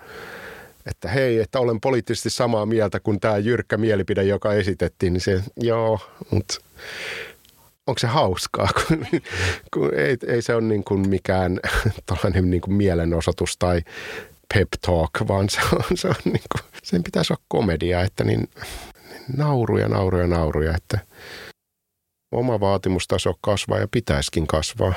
että hei, että olen poliittisesti samaa mieltä kuin tämä jyrkkä mielipide, joka esitettiin, niin se, joo, mutta onko se hauskaa, kun, kun ei, ei se ole niin kuin mikään tällainen niin kuin mielenosoitus tai pep talk, vaan se on, se on niin kuin, sen pitäisi olla komedia, että niin, niin nauruja, nauruja, nauruja, että oma vaatimustaso kasvaa ja pitäisikin kasvaa.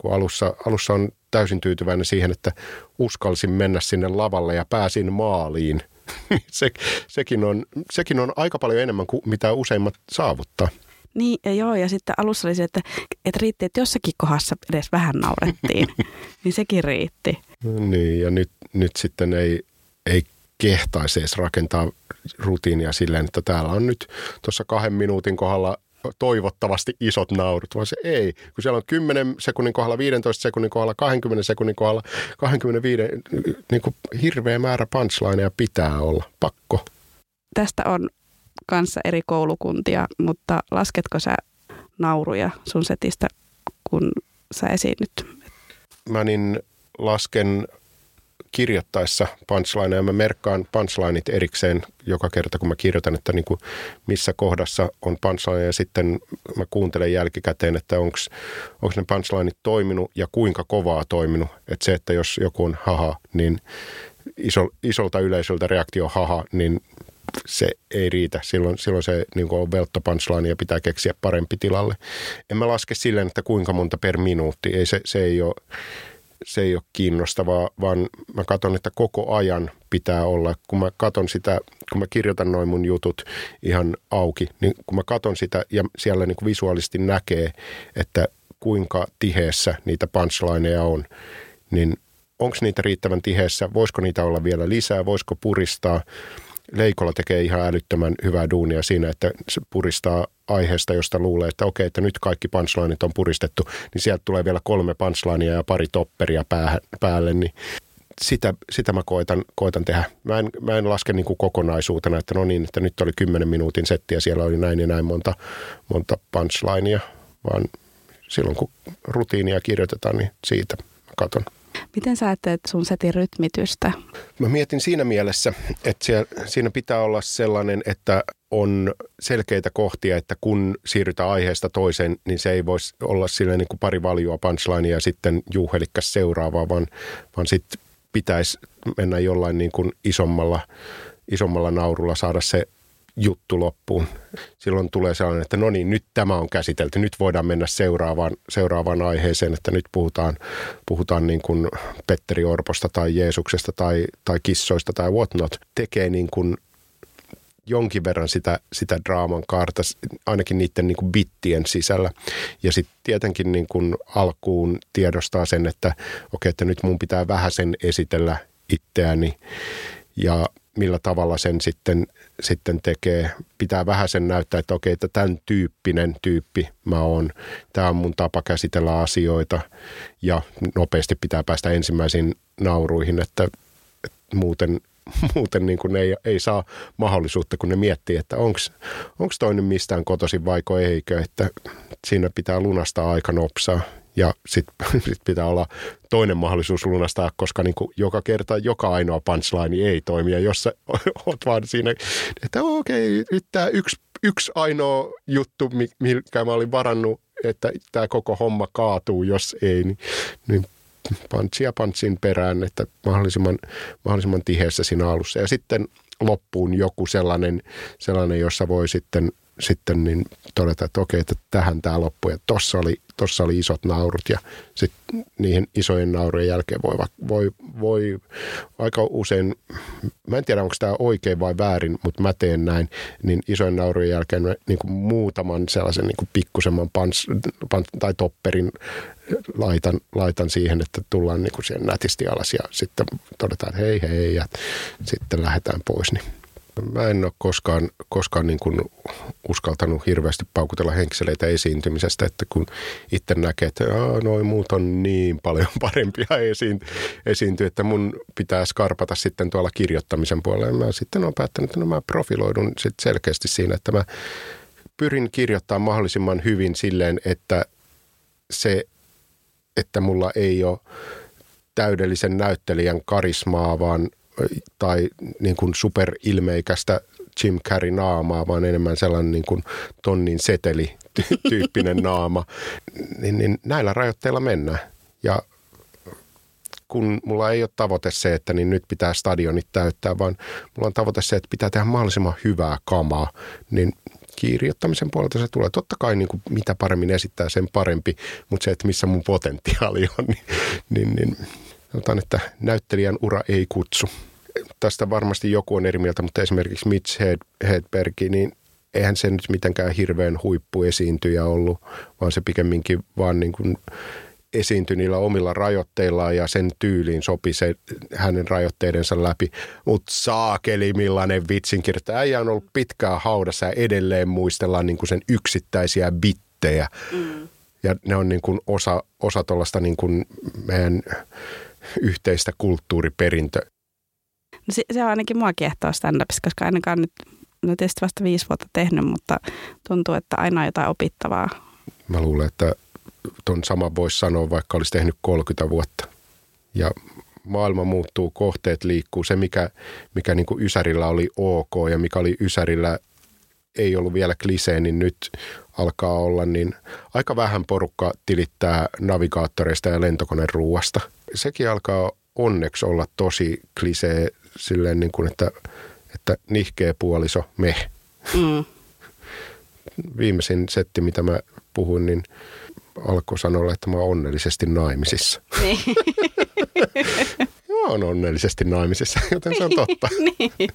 Kun alussa, alussa on täysin tyytyväinen siihen, että uskalsin mennä sinne lavalle ja pääsin maaliin, se, sekin, on, sekin on aika paljon enemmän kuin mitä useimmat saavuttaa. Niin, ja joo, ja sitten alussa oli se, että, että riitti, että jossakin kohdassa edes vähän naurettiin, niin sekin riitti. Niin, ja nyt, nyt sitten ei, ei kehtaisi edes rakentaa rutiinia silleen, että täällä on nyt tuossa kahden minuutin kohdalla toivottavasti isot naurut, vaan se ei. Kun siellä on 10 sekunnin kohdalla, 15 sekunnin kohdalla, 20 sekunnin kohdalla, 25, niin kuin hirveä määrä punchlineja pitää olla. Pakko. Tästä on kanssa eri koulukuntia, mutta lasketko sä nauruja sun setistä, kun sä esiinnyt? Mä niin lasken kirjoittaessa punchlineja. Mä merkkaan punchlineit erikseen joka kerta, kun mä kirjoitan, että niin kuin missä kohdassa on punchline ja sitten mä kuuntelen jälkikäteen, että onko ne punchlineit toiminut ja kuinka kovaa toiminut. Että se, että jos joku on haha, niin iso, isolta yleisöltä reaktio haha, niin se ei riitä. Silloin, silloin se niin on veltto punchline ja pitää keksiä parempi tilalle. En mä laske silleen, että kuinka monta per minuutti. Ei, se, se ei ole se ei ole kiinnostavaa, vaan mä katson, että koko ajan pitää olla, kun mä katson sitä, kun mä kirjoitan noin mun jutut ihan auki, niin kun mä katson sitä ja siellä niin kuin visuaalisesti näkee, että kuinka tiheessä niitä punchlineja on, niin onko niitä riittävän tiheessä, voisiko niitä olla vielä lisää, voisiko puristaa. Leikolla tekee ihan älyttömän hyvää duunia siinä, että se puristaa aiheesta, josta luulee, että okei, että nyt kaikki punchlineit on puristettu, niin sieltä tulee vielä kolme punchlinea ja pari topperia päälle, niin sitä, sitä mä koitan, koitan tehdä. Mä en, mä en laske niin kuin kokonaisuutena, että no niin, että nyt oli 10 minuutin setti ja siellä oli näin ja näin monta, monta punchlinea, vaan silloin kun rutiinia kirjoitetaan, niin siitä katon. Miten sä ajattelet sun setin rytmitystä? Mä mietin siinä mielessä, että siellä, siinä pitää olla sellainen, että on selkeitä kohtia, että kun siirrytään aiheesta toiseen, niin se ei voisi olla sille niin kuin pari valjua punchlinea ja sitten juuhelikkas seuraavaa, vaan, vaan sitten pitäisi mennä jollain niin kuin isommalla, isommalla naurulla saada se juttu loppuun. Silloin tulee sellainen, että no niin, nyt tämä on käsitelty, nyt voidaan mennä seuraavaan, seuraavaan aiheeseen, että nyt puhutaan, puhutaan niin kuin Petteri Orposta tai Jeesuksesta tai, tai kissoista tai whatnot. Tekee niin kuin jonkin verran sitä, sitä draaman kaarta, ainakin niiden niin kuin bittien sisällä. Ja sitten tietenkin niin kuin alkuun tiedostaa sen, että okei, että nyt mun pitää vähän sen esitellä itseäni ja millä tavalla sen sitten, sitten tekee. Pitää vähän sen näyttää, että okei, että tämän tyyppinen tyyppi mä oon. Tämä on mun tapa käsitellä asioita ja nopeasti pitää päästä ensimmäisiin nauruihin, että, että muuten muuten niin kuin ei, ei saa mahdollisuutta, kun ne miettii, että onko toinen mistään kotoisin vaiko eikö, että siinä pitää lunastaa aika nopsaa. Ja sitten sit pitää olla toinen mahdollisuus lunastaa, koska niin joka kerta joka ainoa punchline ei toimi. Ja jos sä oot vaan siinä, että okei, nyt tämä yksi, yksi ainoa juttu, mikä mä olin varannut, että tämä koko homma kaatuu, jos ei, niin, niin pantsia pantsin perään, että mahdollisimman, mahdollisimman tiheässä siinä alussa. Ja sitten loppuun joku sellainen, sellainen jossa voi sitten sitten niin todeta, että okei, että tähän tämä loppui. Ja tossa oli, tossa oli isot naurut ja sitten niihin isojen naurujen jälkeen voi, voi, voi aika usein, mä en tiedä onko tämä oikein vai väärin, mutta mä teen näin, niin isojen naurujen jälkeen mä niin kuin muutaman sellaisen niin kuin pikkusemman pans, pans, tai topperin laitan, laitan siihen, että tullaan niin kuin siihen nätisti alas ja sitten todetaan, hei hei ja sitten lähdetään pois. Niin Mä en ole koskaan, koskaan niin kuin uskaltanut hirveästi paukutella henkseleitä esiintymisestä, että kun itse näkee, että noin muut on niin paljon parempia esiin, esiintyä, että mun pitää skarpata sitten tuolla kirjoittamisen puolella. Mä sitten olen päättänyt, että no mä profiloidun sit selkeästi siinä, että mä pyrin kirjoittamaan mahdollisimman hyvin silleen, että se, että mulla ei ole täydellisen näyttelijän karismaa, vaan tai niin kuin superilmeikästä Jim Carrey naamaa, vaan enemmän sellainen niin kuin tonnin seteli tyyppinen naama, niin, niin näillä rajoitteilla mennään. Ja kun mulla ei ole tavoite se, että niin nyt pitää stadionit täyttää, vaan mulla on tavoite se, että pitää tehdä mahdollisimman hyvää kamaa, niin kirjoittamisen puolelta se tulee. Totta kai niin kuin mitä paremmin esittää, sen parempi, mutta se, että missä mun potentiaali on, niin, niin, niin sanotaan, että näyttelijän ura ei kutsu tästä varmasti joku on eri mieltä, mutta esimerkiksi Mitch Hedberg, niin eihän se nyt mitenkään hirveän huippuesiintyjä ollut, vaan se pikemminkin vaan niin kuin esiintyi niillä omilla rajoitteillaan ja sen tyyliin sopi se hänen rajoitteidensa läpi. Mutta saakeli millainen vitsinkirjoittaja. Äijä on ollut pitkään haudassa ja edelleen muistellaan niin kuin sen yksittäisiä bittejä. Mm. Ja ne on niin kuin osa, osa tuollaista niin kuin meidän yhteistä kulttuuriperintöä No se, se on ainakin mua kiehtoo stand-upissa, koska ainakaan nyt, no tietysti vasta viisi vuotta tehnyt, mutta tuntuu, että aina on jotain opittavaa. Mä luulen, että ton sama voisi sanoa, vaikka olisi tehnyt 30 vuotta. Ja maailma muuttuu, kohteet liikkuu. Se, mikä, mikä niin kuin Ysärillä oli ok ja mikä oli Ysärillä ei ollut vielä klisee, niin nyt alkaa olla, niin aika vähän porukka tilittää navigaattoreista ja lentokoneen ruuasta. Sekin alkaa onneksi olla tosi klisee silleen niin kuin, että, että nihkeä puoliso, me. Mm. Viimeisin setti, mitä mä puhuin, niin alkoi sanoa, että mä oon onnellisesti naimisissa. Niin. mä oon onnellisesti naimisissa, joten se on totta. niin.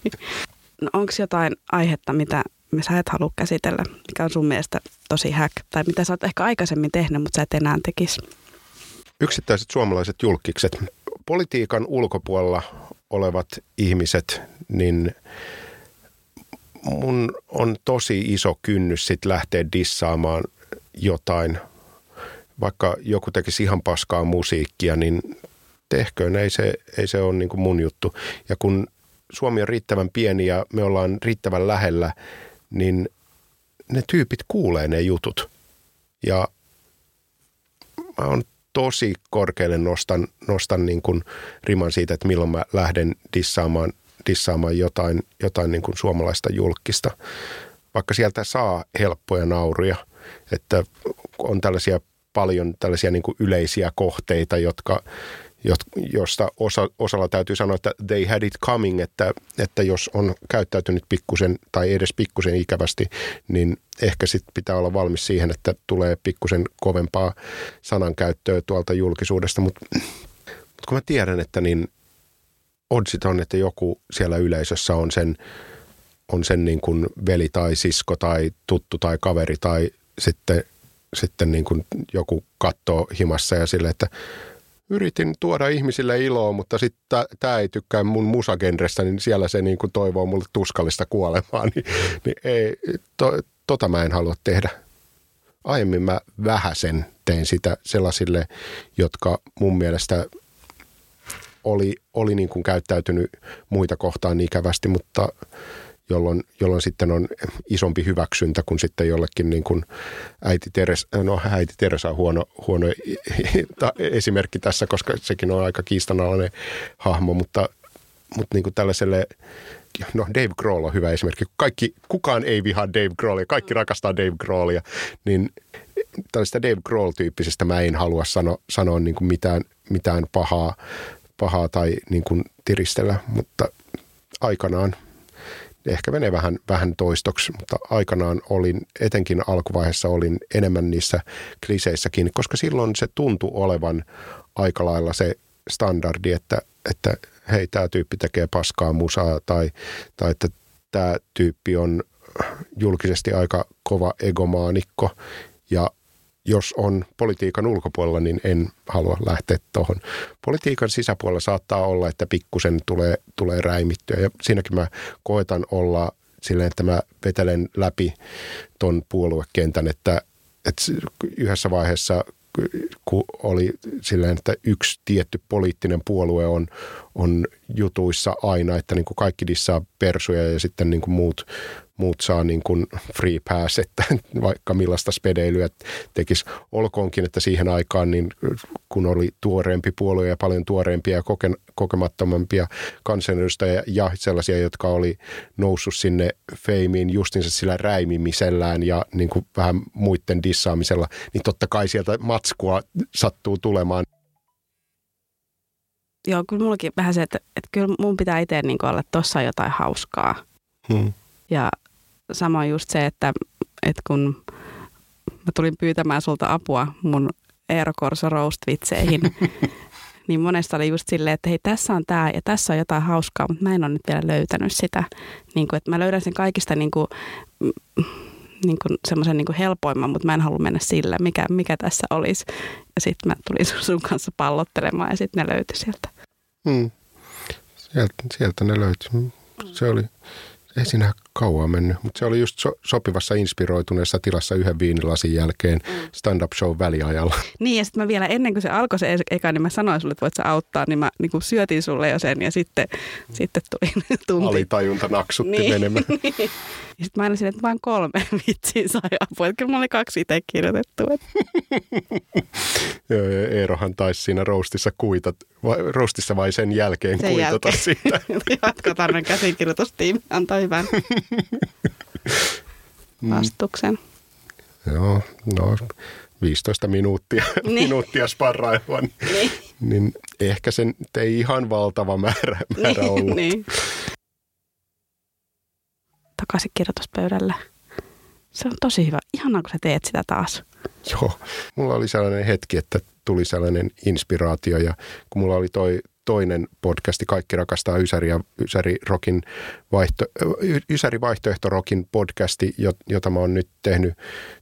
no, Onko jotain aihetta, mitä sä et halua käsitellä, mikä on sun mielestä tosi häk, tai mitä sä oot ehkä aikaisemmin tehnyt, mutta sä et enää tekisi? Yksittäiset suomalaiset julkikset, politiikan ulkopuolella olevat ihmiset, niin mun on tosi iso kynnys sit lähteä dissaamaan jotain. Vaikka joku tekisi ihan paskaa musiikkia, niin tehköön, ei se, ei se ole niin mun juttu. Ja kun Suomi on riittävän pieni ja me ollaan riittävän lähellä, niin ne tyypit kuulee ne jutut. Ja mä oon tosi korkealle nostan, nostan niin kuin riman siitä, että milloin mä lähden dissaamaan, dissaamaan jotain, jotain niin kuin suomalaista julkista. Vaikka sieltä saa helppoja nauruja, että on tällaisia paljon tällaisia niin kuin yleisiä kohteita, jotka, josta osa, osalla täytyy sanoa, että they had it coming, että, että jos on käyttäytynyt pikkusen tai edes pikkusen ikävästi, niin ehkä sitten pitää olla valmis siihen, että tulee pikkusen kovempaa sanankäyttöä tuolta julkisuudesta, mutta mut kun mä tiedän, että niin oddsit on, että joku siellä yleisössä on sen, on sen niin kuin veli tai sisko tai tuttu tai kaveri tai sitten, sitten niin kuin joku katsoo himassa ja sille, että yritin tuoda ihmisille iloa, mutta sitten tämä ei tykkää mun musagenrestä, niin siellä se niin kuin toivoo mulle tuskallista kuolemaa, niin, niin ei, to, tota mä en halua tehdä. Aiemmin mä vähäsen tein sitä sellaisille, jotka mun mielestä oli, oli niin kuin käyttäytynyt muita kohtaan ikävästi, mutta jolloin, jolloin sitten on isompi hyväksyntä kuin sitten jollekin niin kuin äiti Teresa, no äiti Teresa on huono, huono esimerkki tässä, koska sekin on aika kiistanalainen hahmo, mutta, mutta niin kuin tällaiselle, no Dave Grohl on hyvä esimerkki. Kaikki, kukaan ei vihaa Dave Grohlia, kaikki rakastaa Dave Grohlia, niin tällaista Dave Grohl-tyyppisestä mä en halua sano, sanoa niin kuin mitään, mitään pahaa, pahaa tai niin kuin tiristellä, mutta aikanaan ehkä menee vähän, vähän toistoksi, mutta aikanaan olin, etenkin alkuvaiheessa olin enemmän niissä kliseissäkin, koska silloin se tuntui olevan aika lailla se standardi, että, että hei, tämä tyyppi tekee paskaa musaa tai, tai että tämä tyyppi on julkisesti aika kova egomaanikko ja jos on politiikan ulkopuolella, niin en halua lähteä tuohon. Politiikan sisäpuolella saattaa olla, että pikkusen tulee, tulee räimittyä ja siinäkin mä koetan olla silleen, että mä vetelen läpi ton puoluekentän, että, että yhdessä vaiheessa kun oli silleen, että yksi tietty poliittinen puolue on, on jutuissa aina, että niin kuin kaikki dissaa persuja ja sitten niin kuin muut, muut saa niin kuin free pass, että vaikka millaista spedeilyä tekisi. Olkoonkin, että siihen aikaan, niin kun oli tuoreempi puolue ja paljon tuoreempia ja koke, kokemattomampia kansanedustajia ja sellaisia, jotka oli noussut sinne feimiin justinsa sillä räimimisellään ja niin kuin vähän muiden dissaamisella, niin totta kai sieltä matskua sattuu tulemaan. Joo, kyllä mullakin vähän se, että, että kyllä mun pitää itse niin olla, että tuossa on jotain hauskaa. Hmm. Ja sama just se, että, että kun mä tulin pyytämään sulta apua mun Eero Corso roast-vitseihin, niin monesta oli just silleen, että hei tässä on tämä ja tässä on jotain hauskaa, mutta mä en ole nyt vielä löytänyt sitä. Niin kuin, että mä löydän sen kaikista niin kuin, niin kuin semmoisen niin kuin helpoimman, mutta mä en halua mennä sillä, mikä, mikä tässä olisi. Ja sitten mä tulin sun kanssa pallottelemaan ja sitten ne löytyi sieltä. Hmm. Sieltä, sieltä ne löytyi. Se oli, ei siinä kauan mennyt, mutta se oli just so- sopivassa inspiroituneessa tilassa yhden viinilasin jälkeen mm. stand-up show väliajalla. Niin ja sitten mä vielä ennen kuin se alkoi se eka, niin mä sanoin sulle, että voit sä auttaa, niin mä niin kuin syötin sulle jo sen ja sitten, mm. sitten tuli tunti. Alitajunta naksutti niin, menemään. Niin. Ja sitten mä olin silleen, että vain kolme vitsiä sai apua. Että kyllä mä olin kaksi itse kirjoitettu. Joo, ja Eerohan taisi siinä roostissa kuitat, vai, roostissa vai sen jälkeen sen kuitata jälkeen. siitä. Jatkotarnan käsikirjoitustiimi antaa hyvän vastuksen. Mm. Joo, no 15 minuuttia, niin. minuuttia sparrailua, niin, niin. niin ehkä sen ei ihan valtava määrä, määrä niin, ollut. Niin. Takaisin kirjoituspöydälle. Se on tosi hyvä. Ihanaa, kun sä teet sitä taas. Joo, mulla oli sellainen hetki, että tuli sellainen inspiraatio ja kun mulla oli toi toinen podcasti, Kaikki rakastaa Ysäri ja Ysäri, Rockin vaihto, Ysäri Vaihtoehto Rockin podcasti, jota mä oon nyt tehnyt,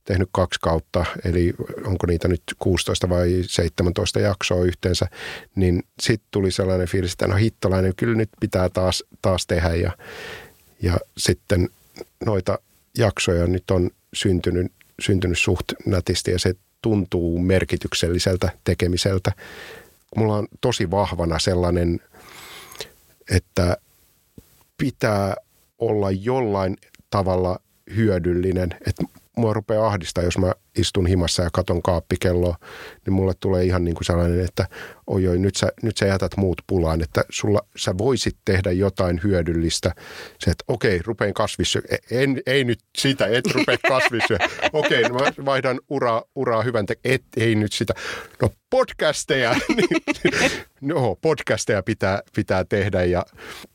tehnyt kaksi kautta, eli onko niitä nyt 16 vai 17 jaksoa yhteensä, niin sitten tuli sellainen fiilis, että no hittolainen, kyllä nyt pitää taas, taas tehdä ja, ja sitten noita jaksoja nyt on syntynyt, syntynyt suht nätisti ja se tuntuu merkitykselliseltä tekemiseltä mulla on tosi vahvana sellainen, että pitää olla jollain tavalla hyödyllinen. Että mua rupeaa ahdistaa, jos mä istun himassa ja katon kaappikelloa, niin mulle tulee ihan niin kuin sellainen, että oi oi, nyt sä, nyt sä jätät muut pulaan, että sulla, sä voisit tehdä jotain hyödyllistä. Se, että okei, rupean kasvissyö. E, en, ei nyt sitä, et rupea kasvissyö. okei, no mä vaihdan uraa, uraa hyvän te- et, ei nyt sitä. No podcasteja, no podcasteja pitää, pitää tehdä ja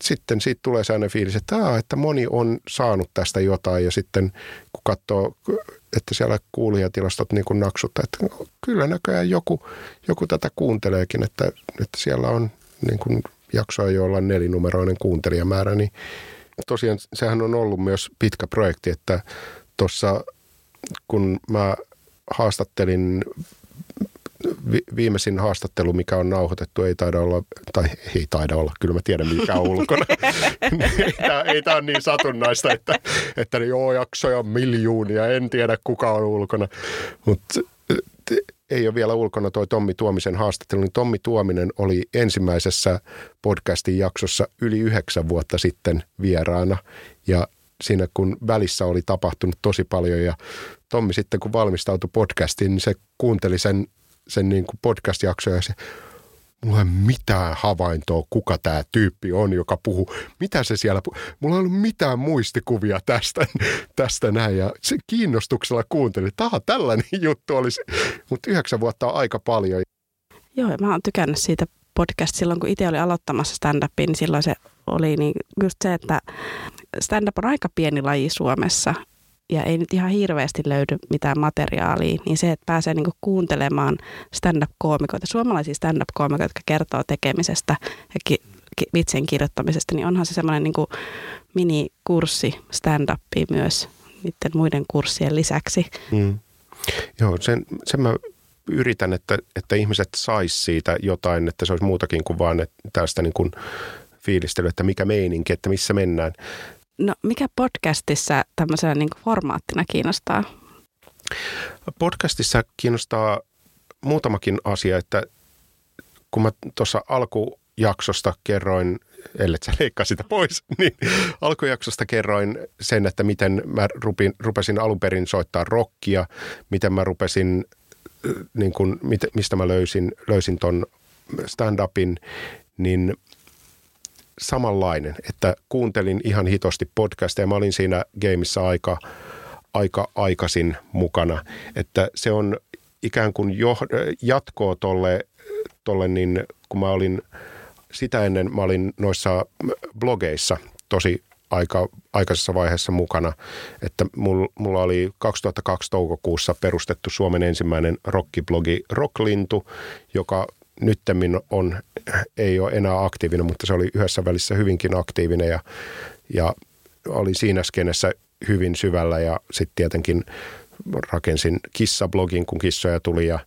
sitten siitä tulee sellainen fiilis, että, aa, että moni on saanut tästä jotain ja sitten kun katsoo että siellä kuulijatilastot niin kuin naksuttaa, että kyllä näköjään joku, joku tätä kuunteleekin, että, että siellä on niin kuin jaksoja, joilla on nelinumeroinen kuuntelijamäärä, niin tosiaan sehän on ollut myös pitkä projekti, että tuossa kun mä haastattelin viimeisin haastattelu, mikä on nauhoitettu, ei taida olla, tai ei taida olla, kyllä mä tiedän mikä on ulkona. ei, tämä, ei tämä ole niin satunnaista, että, että joo, jaksoja on miljoonia, en tiedä kuka on ulkona. Mutta ei ole vielä ulkona toi Tommi Tuomisen haastattelu, niin Tommi Tuominen oli ensimmäisessä podcastin jaksossa yli yhdeksän vuotta sitten vieraana. Ja siinä kun välissä oli tapahtunut tosi paljon ja Tommi sitten kun valmistautui podcastiin, niin se kuunteli sen sen niin kuin podcast-jaksoja ja se, mulla ei ole mitään havaintoa, kuka tämä tyyppi on, joka puhuu. Mitä se siellä puhuu? Mulla ei ollut mitään muistikuvia tästä, tästä näin. Ja se kiinnostuksella kuuntelin, että tällainen juttu olisi. Mutta yhdeksän vuotta on aika paljon. Joo, mä oon tykännyt siitä podcast silloin, kun itse oli aloittamassa stand-upia, niin silloin se oli niin just se, että stand-up on aika pieni laji Suomessa ja ei nyt ihan hirveästi löydy mitään materiaalia, niin se, että pääsee niinku kuuntelemaan stand-up-koomikoita, suomalaisia stand-up-koomikoita, jotka kertoo tekemisestä ja ki- ki- vitsien kirjoittamisesta, niin onhan se semmoinen niinku minikurssi stand-upia myös niiden muiden kurssien lisäksi. Mm. Joo, sen, sen mä yritän, että, että ihmiset sais siitä jotain, että se olisi muutakin kuin vaan tästä niin kuin fiilistely, että mikä meininki, että missä mennään. No mikä podcastissa tämmöisenä niin formaattina kiinnostaa? Podcastissa kiinnostaa muutamakin asia, että kun mä tuossa alkujaksosta kerroin, ellei sä leikkaa sitä pois, niin alkujaksosta kerroin sen, että miten mä rupin, rupesin alun perin soittaa rockia, miten mä rupesin, niin kun, mistä mä löysin, löysin ton stand-upin, niin – samanlainen, että kuuntelin ihan hitosti podcasteja. Mä olin siinä gameissa aika, aika aikaisin mukana, että se on ikään kuin jo, jatkoa tolle, tolle, niin kun mä olin sitä ennen, mä olin noissa blogeissa tosi aika aikaisessa vaiheessa mukana, että mulla oli 2002 toukokuussa perustettu Suomen ensimmäinen rockiblogi Rocklintu, joka nyttemmin on, ei ole enää aktiivinen, mutta se oli yhdessä välissä hyvinkin aktiivinen ja, ja oli siinä skenessä hyvin syvällä ja sitten tietenkin rakensin kissablogin, kun kissoja tuli ja,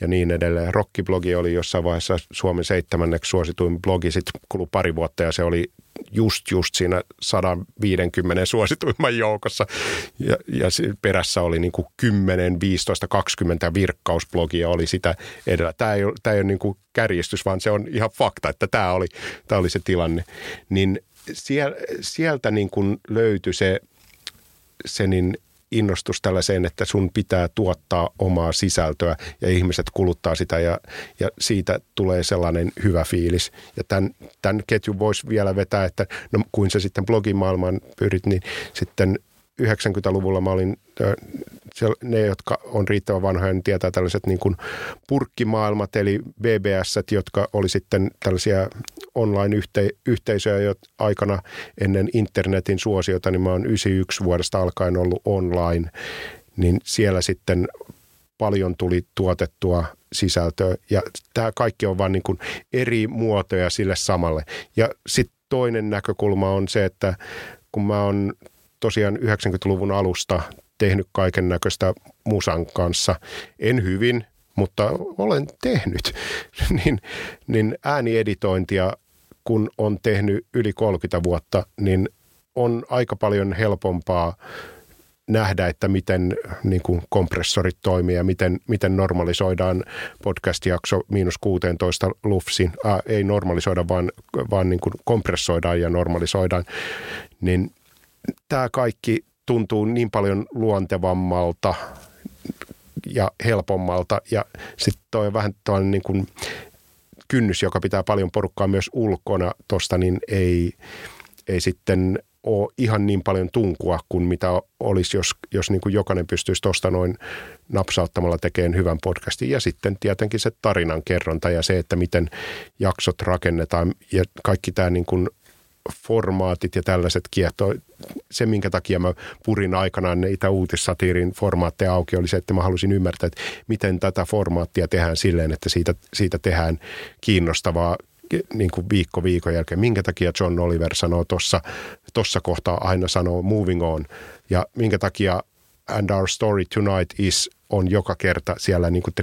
ja niin edelleen. Rockiblogi oli jossain vaiheessa Suomen seitsemänneksi suosituin blogi, sitten kului pari vuotta ja se oli just just siinä 150 suosituimman joukossa. Ja, ja perässä oli niin kuin 10, 15, 20 virkkausblogia oli sitä edellä. Tämä ei tämä ei ole niin kuin kärjistys, vaan se on ihan fakta, että tämä oli, tämä oli se tilanne. Niin sieltä niin kuin löytyi se, se niin innostus tällaiseen, että sun pitää tuottaa omaa sisältöä ja ihmiset kuluttaa sitä ja, ja siitä tulee sellainen hyvä fiilis. Ja tämän, tämän ketjun voisi vielä vetää, että no kuin se sitten blogimaailmaan pyrit, niin sitten 90-luvulla mä olin, ne jotka on riittävän vanhoja, niin tietää tällaiset niin kuin purkkimaailmat, eli BBS, jotka oli sitten tällaisia online-yhteisöjä jo aikana ennen internetin suosiota, niin mä oon 91 vuodesta alkaen ollut online, niin siellä sitten paljon tuli tuotettua sisältöä ja tämä kaikki on vain niin kuin eri muotoja sille samalle. Ja sitten toinen näkökulma on se, että kun mä oon tosiaan 90-luvun alusta tehnyt kaiken näköistä musan kanssa, en hyvin, mutta olen tehnyt, niin, niin äänieditointia kun on tehnyt yli 30 vuotta, niin on aika paljon helpompaa nähdä, että miten niin kuin kompressorit toimii ja miten, miten normalisoidaan podcast-jakso miinus 16 lufsin. Äh, ei normalisoida, vaan, vaan niin kuin kompressoidaan ja normalisoidaan. Niin tämä kaikki tuntuu niin paljon luontevammalta ja helpommalta. Ja sitten toi on vähän tällainen niin kuin kynnys, joka pitää paljon porukkaa myös ulkona tuosta, niin ei, ei sitten ole ihan niin paljon tunkua kuin mitä olisi, jos, jos niin kuin jokainen pystyisi tuosta noin napsauttamalla tekemään hyvän podcastin. Ja sitten tietenkin se tarinan kerronta ja se, että miten jaksot rakennetaan ja kaikki tämä niin kuin formaatit ja tällaiset kiehtoo. Se, minkä takia mä purin aikanaan niitä uutissatiirin formaatteja auki, oli se, että mä halusin ymmärtää, että miten tätä formaattia tehdään silleen, että siitä, siitä tehdään kiinnostavaa niin kuin viikko viikon jälkeen. Minkä takia John Oliver sanoo tuossa tossa kohtaa aina sanoo moving on ja minkä takia And Our Story Tonight is on joka kerta siellä niin kuin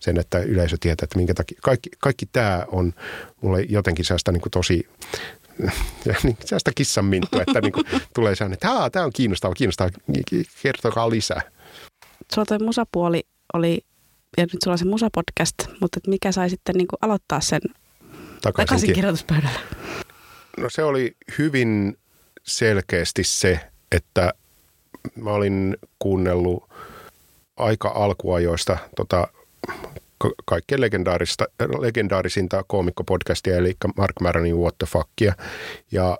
sen, että yleisö tietää, että minkä takia. Kaikki, kaikki tämä on mulle jotenkin sellaista niin kuin tosi niin, sellaista kissan minttua, että niin kuin, tulee sellainen, että tämä on kiinnostava, kiinnostava, kertokaa lisää. Sulla toi musapuoli oli, ja nyt sulla on se musapodcast, mutta mikä sai sitten niin kuin aloittaa sen takaisin, takaisin kirjoituspöydällä? No se oli hyvin selkeästi se, että mä olin kuunnellut aika alkuajoista tota kaikkein legendaarista, legendaarisinta koomikkopodcastia, eli Mark Maronin What the Fuckia. Ja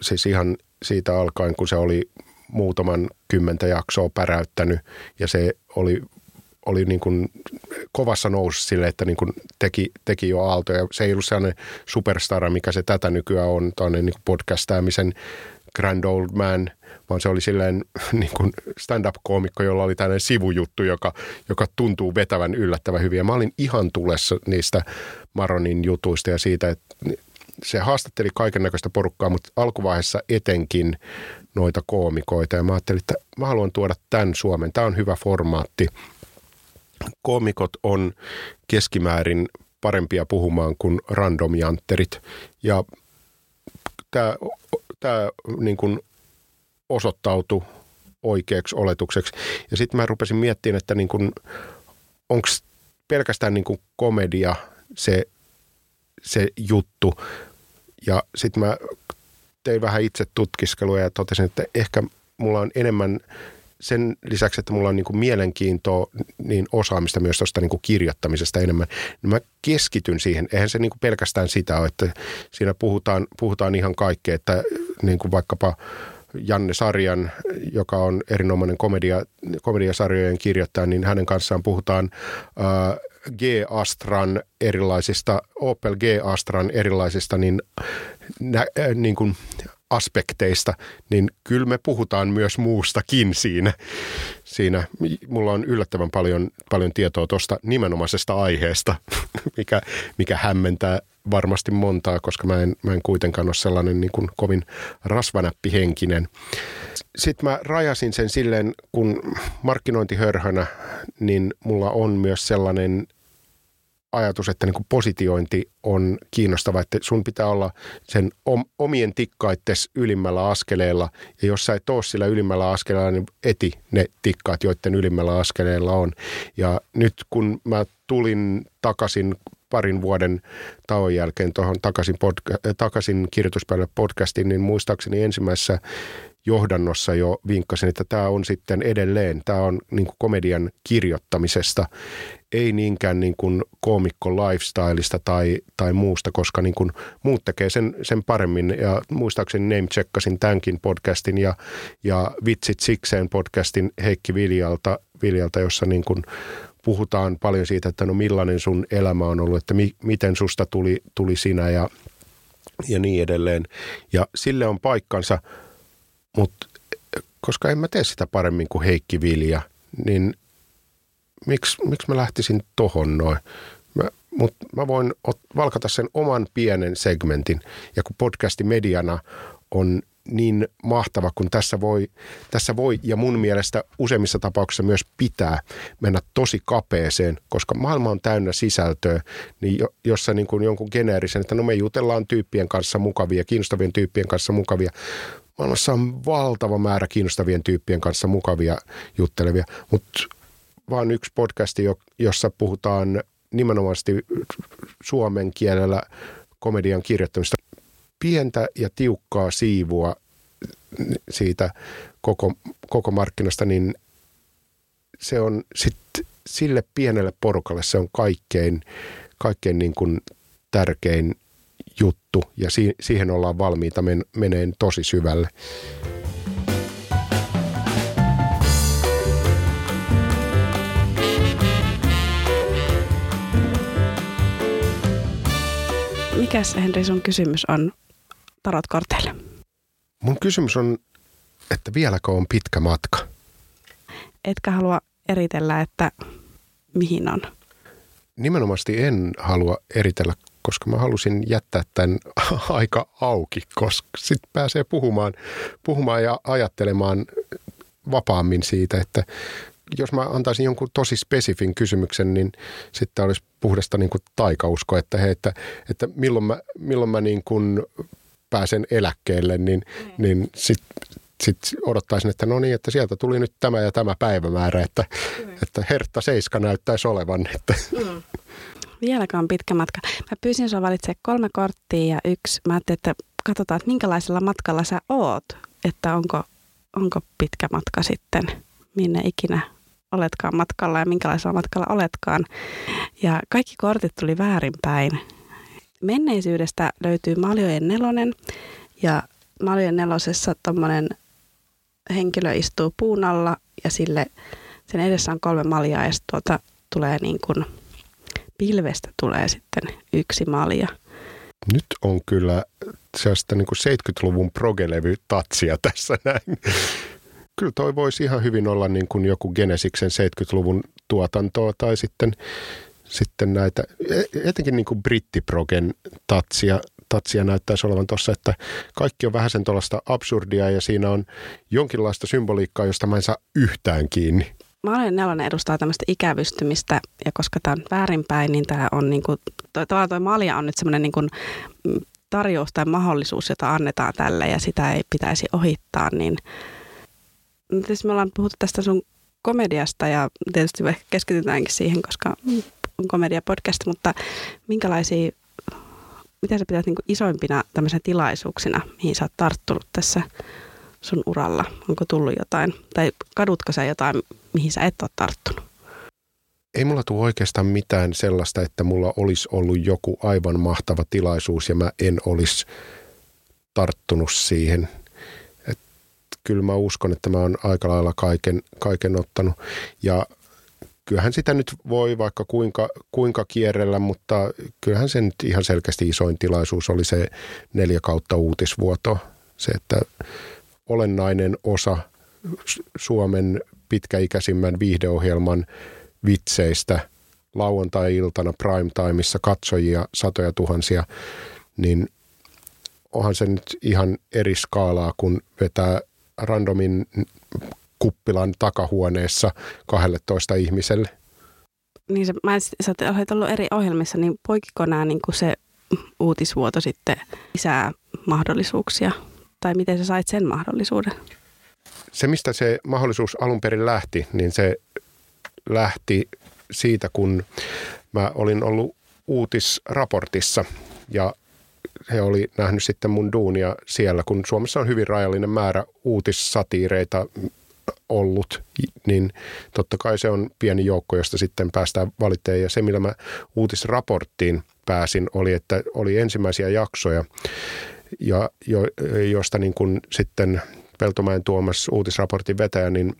siis ihan siitä alkaen, kun se oli muutaman kymmentä jaksoa päräyttänyt ja se oli, oli niin kuin kovassa nousussa sille, että niin kuin teki, teki jo aaltoja. Se ei ollut sellainen superstara, mikä se tätä nykyään on, tuonne niin podcastaamisen grand old man – vaan se oli silleen niin kuin stand-up-koomikko, jolla oli tällainen sivujuttu, joka, joka tuntuu vetävän yllättävän hyvin. Ja mä olin ihan tulessa niistä Maronin jutuista ja siitä, että se haastatteli kaiken näköistä porukkaa, mutta alkuvaiheessa etenkin noita koomikoita. Ja mä ajattelin, että mä haluan tuoda tämän Suomen. Tämä on hyvä formaatti. Koomikot on keskimäärin parempia puhumaan kuin randomjantterit. Ja tämä, tämä niin kuin osoittautui oikeaksi oletukseksi. Ja sitten mä rupesin miettimään, että niin onko pelkästään niin kuin komedia se, se juttu. Ja sitten mä tein vähän itse tutkiskelua ja totesin, että ehkä mulla on enemmän sen lisäksi, että mulla on niin kuin mielenkiintoa, niin osaamista myös tuosta niin kirjoittamisesta enemmän, niin mä keskityn siihen. Eihän se niin kuin pelkästään sitä ole, että siinä puhutaan, puhutaan ihan kaikkea, että niin kuin vaikkapa – Janne Sarjan, joka on erinomainen komedia, komediasarjojen kirjoittaja, niin hänen kanssaan puhutaan äh, G-Astran erilaisista, Opel G-Astran erilaisista niin, nä, äh, niin kuin aspekteista, niin kyllä me puhutaan myös muustakin siinä. siinä. Mulla on yllättävän paljon, paljon tietoa tuosta nimenomaisesta aiheesta, mikä, mikä hämmentää varmasti montaa, koska mä en, mä en kuitenkaan ole sellainen niin kuin kovin rasvanäppihenkinen. Sitten mä rajasin sen silleen, kun markkinointihörhönä, niin mulla on myös sellainen ajatus, että niin kuin positiointi on kiinnostava, että sun pitää olla sen omien tikkaittes ylimmällä askeleella, ja jos sä et ole sillä ylimmällä askeleella, niin eti ne tikkaat, joiden ylimmällä askeleella on. Ja nyt kun mä tulin takaisin parin vuoden tauon jälkeen tuohon takaisin, podca- takaisin kirjoituspäivälle podcastiin, niin muistaakseni ensimmäisessä johdannossa jo vinkkasin, että tämä on sitten edelleen, tämä on niin kuin komedian kirjoittamisesta, ei niinkään niin kuin koomikko lifestyleista tai, tai muusta, koska niin kuin muut tekee sen, sen paremmin. Ja muistaakseni name checkasin tämänkin podcastin ja, ja Vitsit sikseen podcastin Heikki Viljalta, Viljalta jossa niin kuin puhutaan paljon siitä, että no millainen sun elämä on ollut, että mi, miten susta tuli, tuli sinä ja, ja niin edelleen. Ja sille on paikkansa, mutta koska en mä tee sitä paremmin kuin Heikki Vilja, niin miksi, miksi mä lähtisin tohon noin. Mutta mä voin ot, valkata sen oman pienen segmentin. Ja kun podcasti mediana on niin mahtava, kun tässä voi, tässä voi ja mun mielestä useimmissa tapauksissa myös pitää mennä tosi kapeeseen, koska maailma on täynnä sisältöä, niin jo, jossa niin kuin jonkun geneerisen, että no me jutellaan tyyppien kanssa mukavia, kiinnostavien tyyppien kanssa mukavia. Maailmassa on valtava määrä kiinnostavien tyyppien kanssa mukavia juttelevia, mutta vaan yksi podcasti, jossa puhutaan nimenomaisesti suomen kielellä komedian kirjoittamista. Pientä ja tiukkaa siivua siitä koko, koko markkinasta, niin se on sitten sille pienelle porukalle se on kaikkein, kaikkein niin kuin tärkein juttu ja si- siihen ollaan valmiita men- meneen tosi syvälle. Mikäs Henri sun kysymys on tarotkorteille? Mun kysymys on, että vieläkö on pitkä matka? Etkä halua eritellä, että mihin on? Nimenomaisesti en halua eritellä, koska mä halusin jättää tämän aika auki, koska sitten pääsee puhumaan, puhumaan ja ajattelemaan vapaammin siitä, että jos mä antaisin jonkun tosi spesifin kysymyksen, niin sitten olisi puhdasta niin kuin taikausko, että, he, että, että milloin mä, milloin mä niin kuin pääsen eläkkeelle, niin, mm. niin sitten sit odottaisin, että no niin, että sieltä tuli nyt tämä ja tämä päivämäärä, että, mm. että Hertta Seiska näyttäisi olevan. Että. Mm. Vieläkö on pitkä matka? Mä pyysin sinua valitsemaan kolme korttia ja yksi. Mä ajattelin, että katsotaan, että minkälaisella matkalla sä oot. Että onko, onko pitkä matka sitten, minne ikinä oletkaan matkalla ja minkälaisella matkalla oletkaan. Ja kaikki kortit tuli väärinpäin. Menneisyydestä löytyy Maljojen nelonen ja Maljojen nelosessa tuommoinen henkilö istuu puun alla ja sille, sen edessä on kolme maljaa ja tuolta tulee niin kuin pilvestä tulee sitten yksi malja. Nyt on kyllä sellaista niin kuin 70-luvun progelevy tatsia tässä näin. Kyllä toi voisi ihan hyvin olla niin kuin joku Genesiksen 70-luvun tuotantoa tai sitten sitten näitä, e, etenkin niin kuin brittiprogen tatsia, tatsia näyttäisi olevan tuossa, että kaikki on vähän sen tuollaista absurdia ja siinä on jonkinlaista symboliikkaa, josta mä en saa yhtään kiinni. Olen nelonen edustaa tämmöistä ikävystymistä ja koska tämä on väärinpäin, niin tämä on niin kuin, toi, tavallaan toi malja on nyt semmoinen niin mm, tarjous tai mahdollisuus, jota annetaan tälle ja sitä ei pitäisi ohittaa, niin tietysti me ollaan puhuttu tästä sun komediasta ja tietysti keskitytäänkin siihen, koska on komedia-podcast, mutta minkälaisia, mitä sä pidät niin isoimpina tämmöisenä tilaisuuksina, mihin sä oot tarttunut tässä sun uralla? Onko tullut jotain, tai kadutko sä jotain, mihin sä et ole tarttunut? Ei mulla tule oikeastaan mitään sellaista, että mulla olisi ollut joku aivan mahtava tilaisuus ja mä en olisi tarttunut siihen. Et kyllä mä uskon, että mä oon aika lailla kaiken, kaiken ottanut. Ja kyllähän sitä nyt voi vaikka kuinka, kuinka kierrellä, mutta kyllähän se nyt ihan selkeästi isoin tilaisuus oli se neljä kautta uutisvuoto. Se, että olennainen osa Suomen pitkäikäisimmän viihdeohjelman vitseistä lauantai-iltana prime timeissa katsojia satoja tuhansia, niin onhan se nyt ihan eri skaalaa, kun vetää randomin kuppilan takahuoneessa 12 ihmiselle. Niin se, mä, sä olet ollut eri ohjelmissa, niin poikiko nämä niin kuin se uutisvuoto sitten lisää mahdollisuuksia? Tai miten sä sait sen mahdollisuuden? Se, mistä se mahdollisuus alun perin lähti, niin se lähti siitä, kun mä olin ollut uutisraportissa ja he oli nähnyt sitten mun duunia siellä, kun Suomessa on hyvin rajallinen määrä uutissatiireita, ollut, niin totta kai se on pieni joukko, josta sitten päästään valitteen. Ja se, millä mä uutisraporttiin pääsin, oli, että oli ensimmäisiä jaksoja, ja jo, josta niin kuin sitten Peltomäen Tuomas uutisraportin vetäjä, niin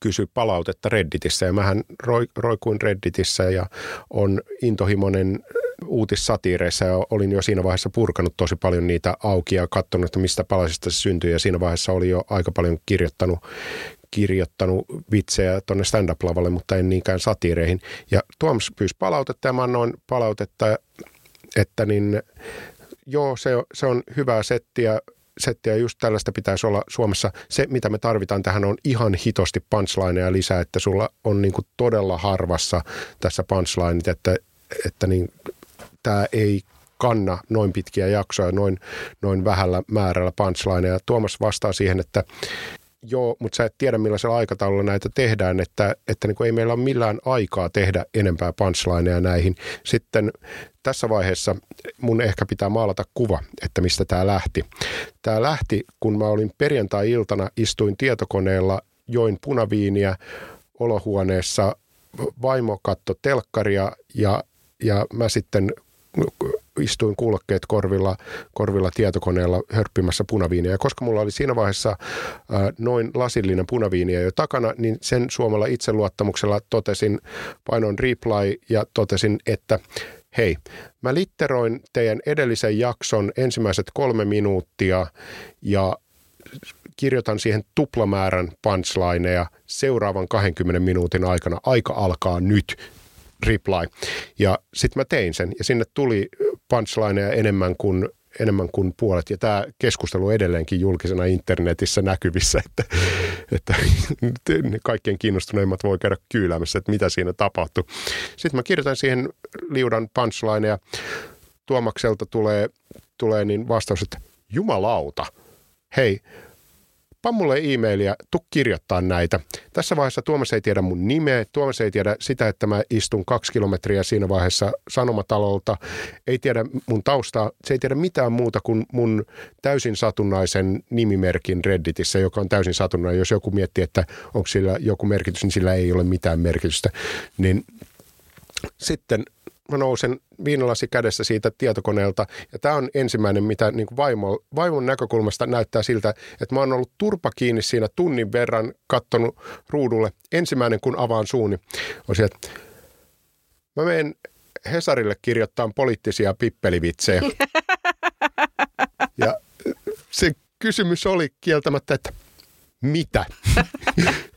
kysyi palautetta Redditissä ja mähän roikuin Redditissä ja on intohimoinen uutissatiireissa ja olin jo siinä vaiheessa purkanut tosi paljon niitä auki ja katsonut, että mistä palasista se syntyi ja siinä vaiheessa oli jo aika paljon kirjoittanut kirjoittanut vitsejä tuonne stand-up-lavalle, mutta en niinkään satiireihin. Ja Tuomas pyysi palautetta ja mä annoin palautetta, että niin, joo, se, se on hyvää settiä, settiä just tällaista pitäisi olla Suomessa. Se, mitä me tarvitaan tähän, on ihan hitosti punchlineja lisää, että sulla on niin kuin todella harvassa tässä punchlineit, että, että niin, tämä ei kanna noin pitkiä jaksoja noin, noin vähällä määrällä punchlineja. Tuomas vastaa siihen, että joo, mutta sä et tiedä millaisella aikataululla näitä tehdään, että, että niin kuin ei meillä ole millään aikaa tehdä enempää punchlineja näihin. Sitten tässä vaiheessa mun ehkä pitää maalata kuva, että mistä tämä lähti. Tämä lähti, kun mä olin perjantai-iltana, istuin tietokoneella, join punaviiniä olohuoneessa, vaimo katto telkkaria ja, ja mä sitten istuin kuulokkeet korvilla, korvilla tietokoneella hörppimässä punaviiniä. Ja koska mulla oli siinä vaiheessa ää, noin lasillinen punaviiniä jo takana, niin sen suomalla itseluottamuksella totesin, painoin reply ja totesin, että hei, mä litteroin teidän edellisen jakson ensimmäiset kolme minuuttia ja kirjoitan siihen tuplamäärän punchlineja seuraavan 20 minuutin aikana. Aika alkaa nyt reply. Ja sitten mä tein sen ja sinne tuli punchlineja enemmän kuin enemmän kuin puolet. Ja tämä keskustelu edelleenkin julkisena internetissä näkyvissä, että, että kaikkien kiinnostuneimmat voi käydä kyyläämässä, että mitä siinä tapahtui. Sitten mä kirjoitan siihen liudan punchlineja. Tuomakselta tulee, tulee niin vastaus, että jumalauta, hei, pan mulle e-mailia, tu kirjoittaa näitä. Tässä vaiheessa Tuomas ei tiedä mun nimeä, Tuomas ei tiedä sitä, että mä istun kaksi kilometriä siinä vaiheessa Sanomatalolta, ei tiedä mun taustaa, se ei tiedä mitään muuta kuin mun täysin satunnaisen nimimerkin Redditissä, joka on täysin satunnainen. Jos joku miettii, että onko sillä joku merkitys, niin sillä ei ole mitään merkitystä. Niin sitten mä nousen viinalasi kädessä siitä tietokoneelta. Ja tämä on ensimmäinen, mitä niin kuin vaimo, vaimon näkökulmasta näyttää siltä, että mä oon ollut turpa kiinni siinä tunnin verran, kattonut ruudulle. Ensimmäinen, kun avaan suuni, on se, että mä menen Hesarille kirjoittaa poliittisia pippelivitsejä. Ja se kysymys oli kieltämättä, että mitä.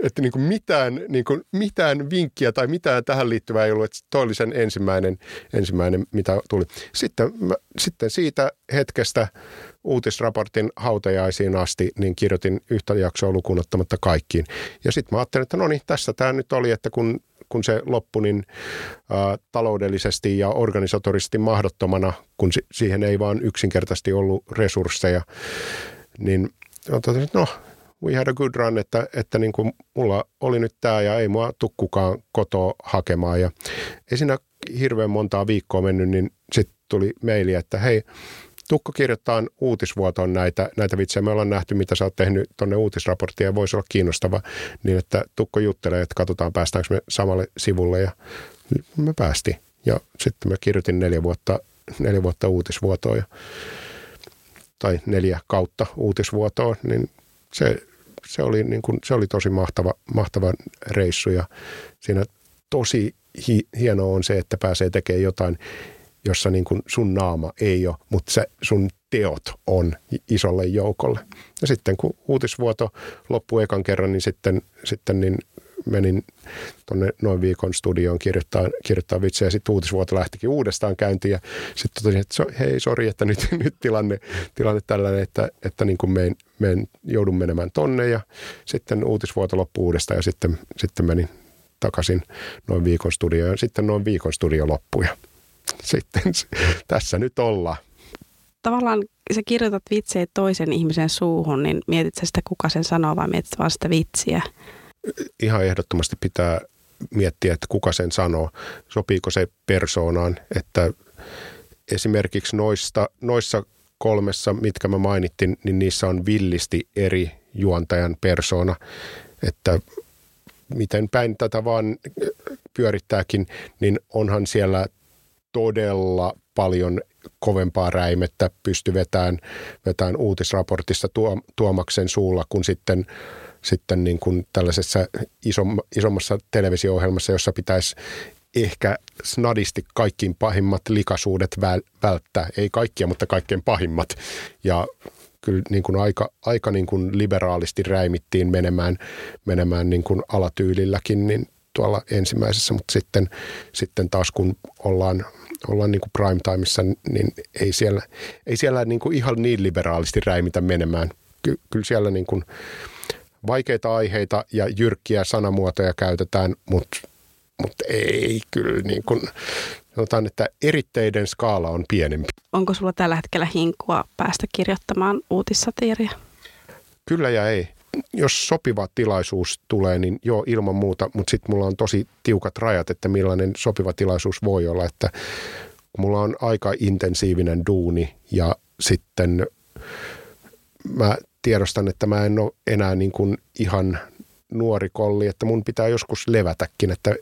että niin kuin mitään, niin kuin mitään vinkkiä tai mitään tähän liittyvää ei ollut, toi oli sen ensimmäinen, ensimmäinen mitä tuli. Sitten, mä, sitten siitä hetkestä uutisraportin hautajaisiin asti, niin kirjoitin yhtä jaksoa lukuun ottamatta kaikkiin. Ja sitten mä ajattelin, että no niin, tässä tämä nyt oli, että kun kun se loppui niin ä, taloudellisesti ja organisatorisesti mahdottomana, kun si- siihen ei vaan yksinkertaisesti ollut resursseja, niin totesin, no we had a good run, että, että niin kuin mulla oli nyt tämä ja ei mua tuu kukaan kotoa hakemaan. Ja ei siinä hirveän montaa viikkoa mennyt, niin sitten tuli maili, että hei, Tukko kirjoittaa uutisvuotoon näitä, näitä vitsejä. Me ollaan nähty, mitä sä oot tehnyt tuonne uutisraporttiin ja voisi olla kiinnostava niin, että Tukko juttelee, että katsotaan päästäänkö me samalle sivulle ja me päästiin. Ja sitten mä kirjoitin neljä vuotta, neljä vuotta uutisvuotoa ja, tai neljä kautta uutisvuotoa, niin se, se, oli, niin kuin, se oli tosi mahtava, mahtava reissu ja siinä tosi hi, hienoa on se, että pääsee tekemään jotain, jossa niin kuin sun naama ei ole, mutta se sun teot on isolle joukolle. Ja sitten kun uutisvuoto loppui ekan kerran, niin sitten, sitten niin menin tuonne noin viikon studioon kirjoittaa, kirjoittaa vitsejä. Sitten uutisvuoto lähtikin uudestaan käyntiin ja sitten totesin, että so, hei, sori, että nyt, nyt tilanne, tilanne tällainen, että, että niin kuin mein, mein, joudun menemään tonne ja sitten uutisvuoto loppui uudestaan ja sitten, sitten menin takaisin noin viikon studioon ja sitten noin viikon studio loppui ja sitten tässä nyt ollaan. Tavallaan sä kirjoitat vitsejä toisen ihmisen suuhun, niin mietit sä sitä, kuka sen sanoo vai mietit vaan sitä vitsiä? Ihan ehdottomasti pitää miettiä, että kuka sen sanoo, sopiiko se persoonaan, että esimerkiksi noista, noissa kolmessa, mitkä mä mainittin, niin niissä on villisti eri juontajan persona, että miten päin tätä vaan pyörittääkin, niin onhan siellä todella paljon kovempaa räimettä pysty vetämään, vetämään uutisraportissa Tuomaksen suulla, kun sitten sitten niin kuin tällaisessa isommassa televisio-ohjelmassa, jossa pitäisi ehkä snadisti kaikkiin pahimmat likaisuudet välttää. Ei kaikkia, mutta kaikkein pahimmat. Ja kyllä niin kuin aika, aika niin kuin liberaalisti räimittiin menemään, menemään niin kuin alatyylilläkin niin tuolla ensimmäisessä, mutta sitten, sitten taas kun ollaan, ollaan niin kuin prime timeissa, niin ei siellä, ei siellä niin kuin ihan niin liberaalisti räimitä menemään. Ky, kyllä siellä niin kuin vaikeita aiheita ja jyrkkiä sanamuotoja käytetään, mutta, mutta ei kyllä niin kuin, sanotaan, että eritteiden skaala on pienempi. Onko sulla tällä hetkellä hinkua päästä kirjoittamaan uutissatiiria? Kyllä ja ei. Jos sopiva tilaisuus tulee, niin joo, ilman muuta, mutta sitten mulla on tosi tiukat rajat, että millainen sopiva tilaisuus voi olla, että mulla on aika intensiivinen duuni ja sitten mä tiedostan, että mä en ole enää niin kuin ihan nuori kolli, että mun pitää joskus levätäkin, että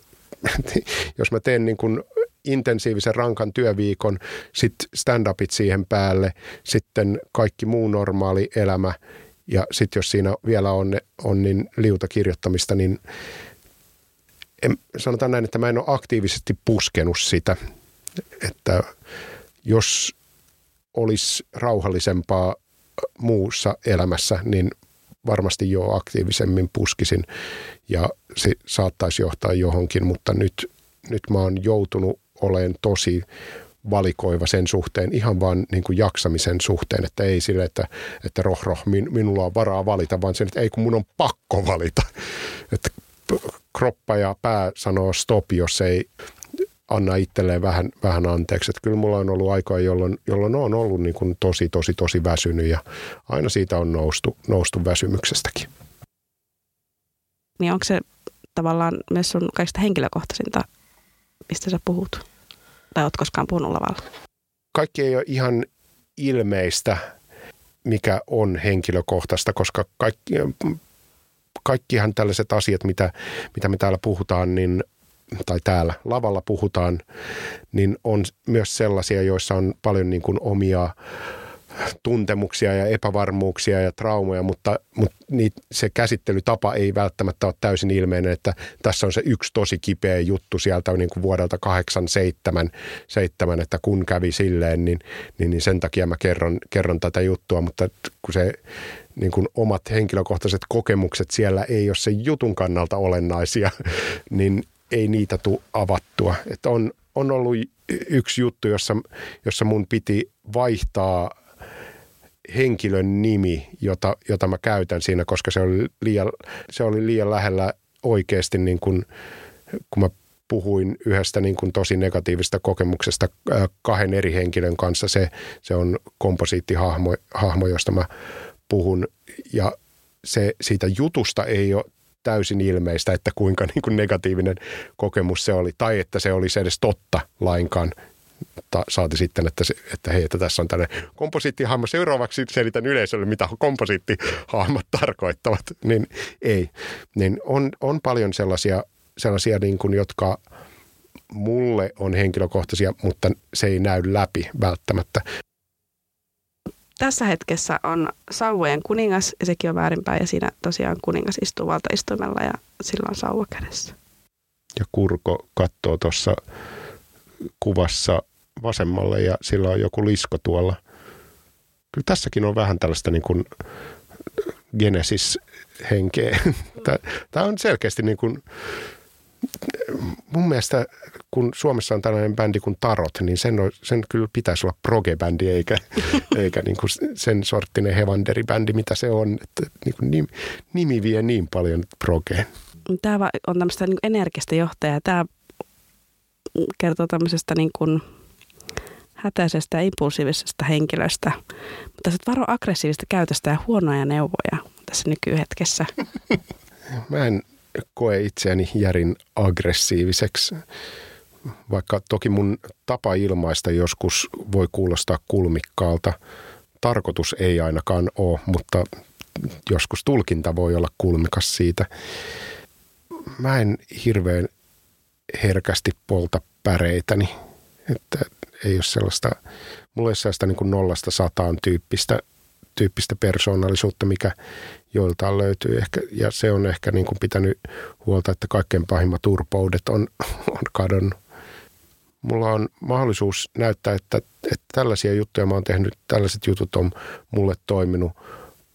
jos mä teen niin kuin intensiivisen rankan työviikon, sitten stand-upit siihen päälle, sitten kaikki muu normaali elämä ja sitten jos siinä vielä on, on niin liuta kirjoittamista, niin en, sanotaan näin, että mä en ole aktiivisesti puskenut sitä, että jos olisi rauhallisempaa muussa elämässä, niin varmasti jo aktiivisemmin puskisin ja se saattaisi johtaa johonkin, mutta nyt, nyt mä oon joutunut olen tosi valikoiva sen suhteen, ihan vaan niin kuin jaksamisen suhteen, että ei sille, että, että roh, roh min, minulla on varaa valita, vaan sen, että ei kun mun on pakko valita. Että kroppa ja pää sanoo stop, jos ei anna itselleen vähän, vähän anteeksi. Että kyllä mulla on ollut aikaa, jolloin, jolloin on ollut niin kuin tosi, tosi, tosi väsynyt ja aina siitä on noustu, noustu väsymyksestäkin. Niin onko se tavallaan myös sun kaikista henkilökohtaisinta mistä sä puhut? Tai oot koskaan puhunut lavalla? Kaikki ei ole ihan ilmeistä, mikä on henkilökohtaista, koska kaikki, kaikkihan tällaiset asiat, mitä, mitä me täällä puhutaan, niin tai täällä lavalla puhutaan, niin on myös sellaisia, joissa on paljon niin kuin omia tuntemuksia ja epävarmuuksia ja traumoja, mutta, mutta niitä, se käsittelytapa ei välttämättä ole täysin ilmeinen, että tässä on se yksi tosi kipeä juttu sieltä niin kuin vuodelta 87, 7, että kun kävi silleen, niin, niin, niin sen takia mä kerron, kerron tätä juttua, mutta kun se niin kuin omat henkilökohtaiset kokemukset siellä ei ole sen jutun kannalta olennaisia, niin ei niitä tule avattua. Että on, on ollut yksi juttu, jossa, jossa mun piti vaihtaa – henkilön nimi, jota, jota mä käytän siinä, koska se oli liian, se oli liian lähellä oikeasti, niin kuin, kun mä puhuin yhdestä niin kuin tosi negatiivista kokemuksesta kahden eri henkilön kanssa. Se, se on komposiittihahmo, hahmo, josta mä puhun. Ja se, siitä jutusta ei ole täysin ilmeistä, että kuinka niin kuin negatiivinen kokemus se oli, tai että se olisi edes totta lainkaan ta, saati sitten, että, se, että hei, että tässä on tällainen komposiittihahmo. Seuraavaksi selitän yleisölle, mitä komposiittihahmot tarkoittavat. Niin ei. Niin on, on paljon sellaisia, sellaisia niin kuin, jotka mulle on henkilökohtaisia, mutta se ei näy läpi välttämättä. Tässä hetkessä on sauvojen kuningas, ja sekin on väärinpäin, ja siinä tosiaan kuningas istuu valtaistuimella, ja sillä on sauva kädessä. Ja Kurko katsoo tuossa kuvassa vasemmalle ja sillä on joku lisko tuolla. Kyllä tässäkin on vähän tällaista niin kuin Genesis-henkeä. Tämä on selkeästi niin kuin, mun mielestä kun Suomessa on tällainen bändi kuin Tarot, niin sen, on, sen kyllä pitäisi olla proge-bändi eikä, eikä niin kuin sen sorttinen Hevanderi-bändi, mitä se on. Että niin kuin nimi, nimi vie niin paljon progeen. Tämä on tämmöistä niin energistä johtajaa. Tämä kertoo tämmöisestä niin kuin hätäisestä ja impulsiivisesta henkilöstä. Mutta sä varo aggressiivista käytöstä ja huonoja neuvoja tässä nykyhetkessä. Mä en koe itseäni järin aggressiiviseksi, vaikka toki mun tapa ilmaista joskus voi kuulostaa kulmikkaalta. Tarkoitus ei ainakaan ole, mutta joskus tulkinta voi olla kulmikas siitä. Mä en hirveän herkästi polta päreitäni. Että ei ole sellaista, mulla ei ole sellaista niin nollasta sataan tyyppistä, tyyppistä persoonallisuutta, mikä joiltaan löytyy. Ehkä, ja se on ehkä niin kuin pitänyt huolta, että kaikkein pahimmat urpoudet on, on kadonnut. mulla on mahdollisuus näyttää, että, että tällaisia juttuja mä oon tehnyt, tällaiset jutut on mulle toiminut.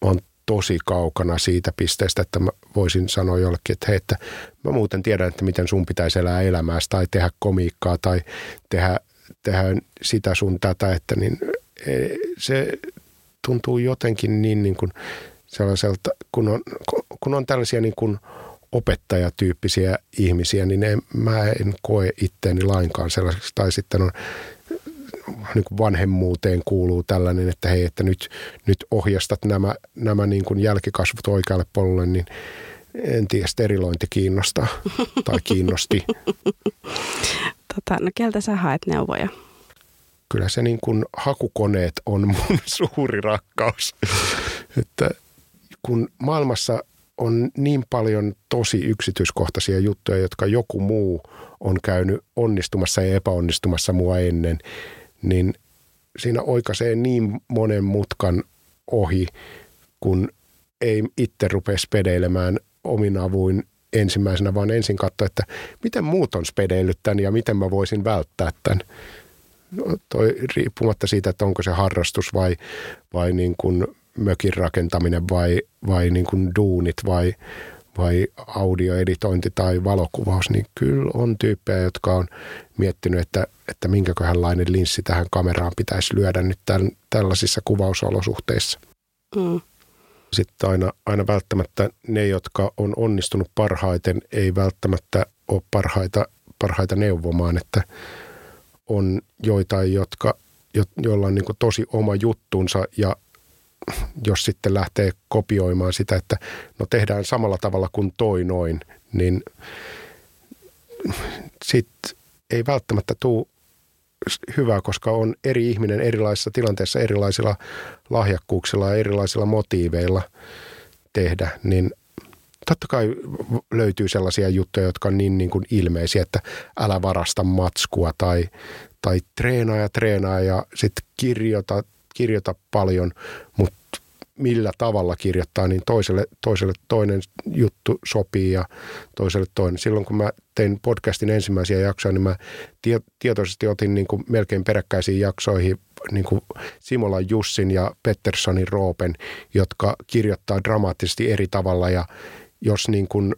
Mä oon tosi kaukana siitä pisteestä, että mä voisin sanoa jollekin, että hei, että mä muuten tiedän, että miten sun pitäisi elää elämääsi tai tehdä komiikkaa tai tehdä, tehdä sitä sun tätä, että niin e, se tuntuu jotenkin niin, niin kuin sellaiselta, kun on, kun on tällaisia niin kuin opettajatyyppisiä ihmisiä, niin en, mä en koe itteeni lainkaan sellaiseksi. Tai sitten on niin kuin vanhemmuuteen kuuluu tällainen, että hei, että nyt, nyt ohjastat nämä, nämä niin kuin jälkikasvut oikealle polulle, niin en tiedä, sterilointi kiinnostaa tai kiinnosti. Tota, no keltä sä haet neuvoja? Kyllä se niin kuin hakukoneet on mun suuri rakkaus. että kun maailmassa on niin paljon tosi yksityiskohtaisia juttuja, jotka joku muu on käynyt onnistumassa ja epäonnistumassa mua ennen, niin siinä oikaisee niin monen mutkan ohi, kun ei itse rupea spedeilemään omin avuin ensimmäisenä, vaan ensin katsoa, että miten muut on spedeillyt tämän ja miten mä voisin välttää tämän. No, toi, riippumatta siitä, että onko se harrastus vai, vai niin kuin mökin rakentaminen vai, vai niin kuin duunit vai, vai audioeditointi tai valokuvaus, niin kyllä on tyyppejä, jotka on miettinyt, että, että minkäköhänlainen linssi tähän kameraan pitäisi lyödä nyt tämän, tällaisissa kuvausolosuhteissa. Mm. Sitten aina, aina välttämättä ne, jotka on onnistunut parhaiten, ei välttämättä ole parhaita, parhaita neuvomaan, että on joitain, jotka, jo, joilla on niin tosi oma juttunsa ja jos sitten lähtee kopioimaan sitä, että no tehdään samalla tavalla kuin toi noin, niin sitten ei välttämättä tule hyvää, koska on eri ihminen erilaisissa tilanteissa erilaisilla lahjakkuuksilla ja erilaisilla motiiveilla tehdä, niin totta kai löytyy sellaisia juttuja, jotka on niin, niin kuin ilmeisiä, että älä varasta matskua tai, tai treenaa ja treenaa ja sitten kirjoita kirjoita paljon, mutta millä tavalla kirjoittaa, niin toiselle, toiselle toinen juttu sopii ja toiselle toinen. Silloin kun mä tein podcastin ensimmäisiä jaksoja, niin mä tie, tietoisesti otin niin kuin melkein peräkkäisiin jaksoihin niin kuin Simola Jussin ja Petterssonin Roopen, jotka kirjoittaa dramaattisesti eri tavalla ja jos niin kuin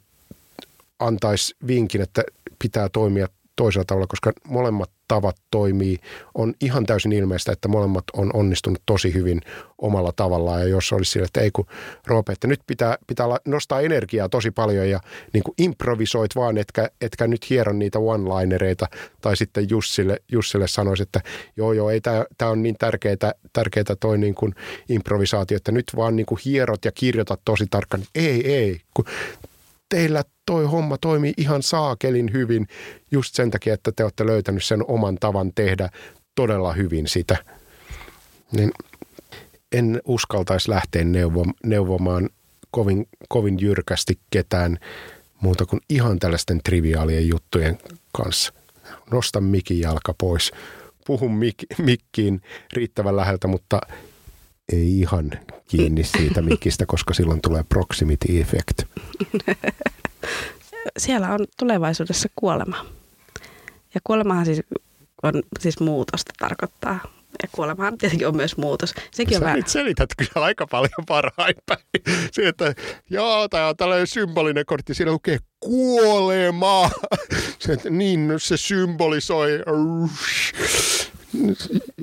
antaisi vinkin, että pitää toimia toisella tavalla, koska molemmat tavat toimii. On ihan täysin ilmeistä, että molemmat on onnistunut tosi hyvin omalla tavallaan. Ja jos olisi sillä, että ei kun Roope, että nyt pitää, pitää nostaa energiaa tosi paljon ja niin kuin improvisoit vaan, etkä, etkä nyt hieron niitä one-linereita. Tai sitten Jussille, Jussille sanoisi, että joo joo, ei tämä on niin tärkeää, tärkeää toi niin kuin improvisaatio, että nyt vaan niin kuin hierot ja kirjoitat tosi tarkkaan. Ei, ei, kun teillä toi homma toimii ihan saakelin hyvin just sen takia, että te olette löytänyt sen oman tavan tehdä todella hyvin sitä. Niin en uskaltaisi lähteä neuvo, neuvomaan kovin, kovin jyrkästi ketään muuta kuin ihan tällaisten triviaalien juttujen kanssa. Nosta mikin jalka pois. Puhu mik, mikkiin riittävän läheltä, mutta ei ihan kiinni siitä mikistä, koska silloin tulee proximity effect. Siellä on tulevaisuudessa kuolema. Ja kuolemahan siis on siis muutosta tarkoittaa. Ja kuolemahan tietenkin on myös muutos. Sekin Sä on nyt selität kyllä aika paljon parhain päin. Se, että joo, tämä on tällainen symbolinen kortti, siellä lukee kuolema. Se, että niin, se symbolisoi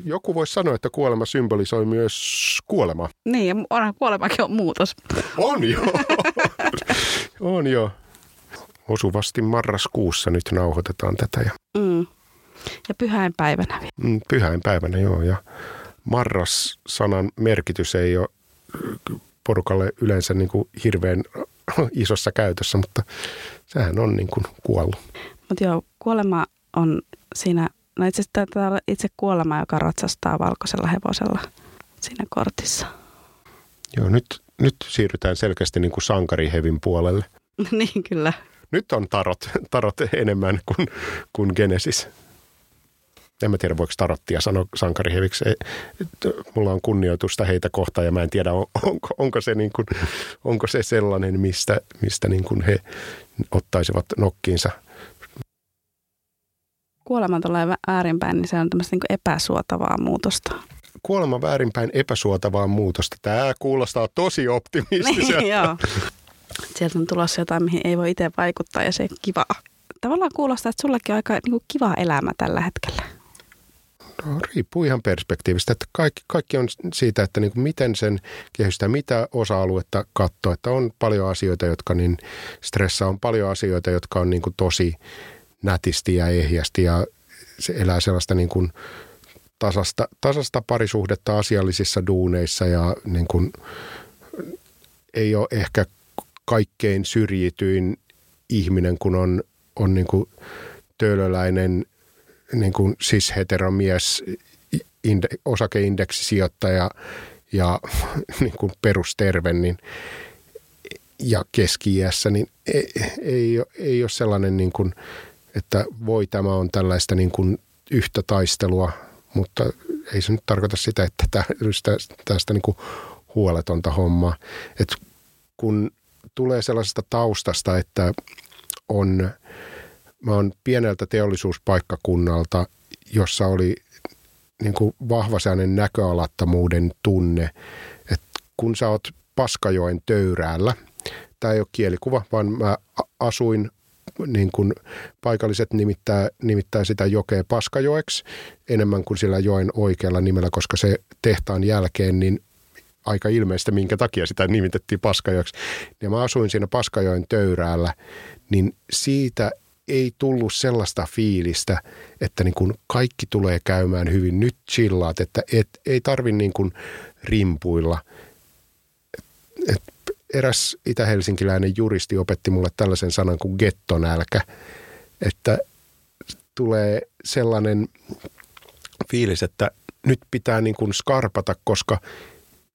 joku voisi sanoa, että kuolema symbolisoi myös kuolema. Niin, ja onhan kuolemakin on muutos. On jo. on jo. Osuvasti marraskuussa nyt nauhoitetaan tätä. Ja, mm. ja pyhäinpäivänä vielä. Mm, pyhäinpäivänä, joo. Ja marras-sanan merkitys ei ole porukalle yleensä niin kuin hirveän isossa käytössä, mutta sehän on niin kuin kuollut. Mutta joo, kuolema on siinä No itse asiassa itse kuolema, joka ratsastaa valkoisella hevosella siinä kortissa. Joo, nyt, nyt siirrytään selkeästi niin kuin sankarihevin puolelle. niin, kyllä. Nyt on tarot, tarot enemmän kuin, kuin Genesis. En mä tiedä, voiko tarottia sanoa sankariheviksi. Mulla on kunnioitusta heitä kohtaan ja mä en tiedä, onko, onko, se, niin kuin, onko se sellainen, mistä, mistä niin kuin he ottaisivat nokkiinsa – kuolema tulee väärinpäin, niin se on tämmöistä niin epäsuotavaa muutosta. Kuolema väärinpäin epäsuotavaa muutosta. Tämä kuulostaa tosi optimistiselta. Niin, joo. Sieltä on tulossa jotain, mihin ei voi itse vaikuttaa ja se on kivaa. Tavallaan kuulostaa, että sullakin on aika niin kuin kiva elämä tällä hetkellä. No, riippuu ihan perspektiivistä, että kaikki, kaikki on siitä, että niin kuin miten sen kehystää, mitä osa-aluetta katsoo, että on paljon asioita, jotka niin stressaa, on paljon asioita, jotka on niin kuin tosi nätisti ja ehjästi ja se elää sellaista niin kuin tasasta, tasasta parisuhdetta asiallisissa duuneissa ja niin kuin ei ole ehkä kaikkein syrjityin ihminen, kun on, on niin kuin töölöläinen niin kuin sis-heteromies, inde, osakeindeksisijoittaja ja niin kuin perusterve, niin ja keski niin ei, ei, ei ole sellainen, niin kuin, että voi tämä on tällaista niin kuin yhtä taistelua, mutta ei se nyt tarkoita sitä, että tästä, tästä niin kuin huoletonta hommaa. Et kun tulee sellaisesta taustasta, että on, mä oon pieneltä teollisuuspaikkakunnalta, jossa oli niin kuin vahva sellainen näköalattomuuden tunne, että kun sä oot Paskajoen töyräällä, tämä ei ole kielikuva, vaan mä asuin niin kuin paikalliset nimittää, nimittää sitä jokea Paskajoeksi enemmän kuin sillä joen oikealla nimellä, koska se tehtaan jälkeen niin aika ilmeistä, minkä takia sitä nimitettiin Paskajoeksi. Ja mä asuin siinä Paskajoen töyräällä, niin siitä ei tullut sellaista fiilistä, että niin kuin kaikki tulee käymään hyvin. Nyt chillaat, että et, ei tarvi niin kuin rimpuilla. Et eräs itä-helsinkiläinen juristi opetti mulle tällaisen sanan kuin gettonälkä, että tulee sellainen fiilis, että nyt pitää niin kuin skarpata, koska –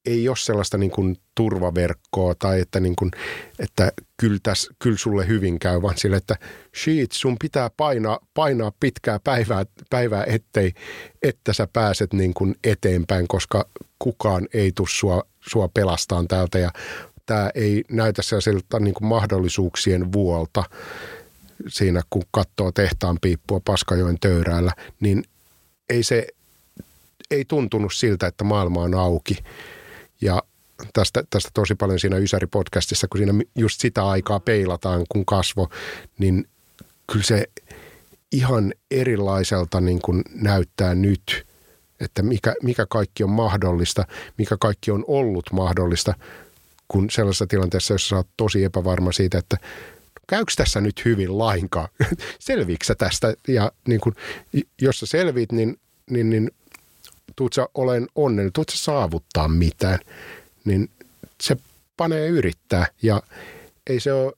ei ole sellaista niin kuin turvaverkkoa tai että, niin kuin, että kyllä, täs, kyllä sulle hyvin käy, vaan sille, että shit, sun pitää painaa, painaa pitkää päivää, päivää ettei, että sä pääset niin kuin eteenpäin, koska kukaan ei tule sua, sua pelastaan täältä. Ja tämä ei näytä sellaiselta niin kuin mahdollisuuksien vuolta siinä, kun katsoo tehtaan piippua Paskajoen töyräällä, niin ei se ei tuntunut siltä, että maailma on auki. Ja tästä, tästä tosi paljon siinä Ysäri-podcastissa, kun siinä just sitä aikaa peilataan, kun kasvo, niin kyllä se ihan erilaiselta niin kuin näyttää nyt, että mikä, mikä kaikki on mahdollista, mikä kaikki on ollut mahdollista, kun sellaisessa tilanteessa, jossa oot tosi epävarma siitä, että käykö tässä nyt hyvin lainkaan, selviikö tästä, ja niin kuin, jos sä selviit, niin, niin, niin tuut sä olen onnellinen, tuut sä saavuttaa mitään, niin se panee yrittää ja ei se ole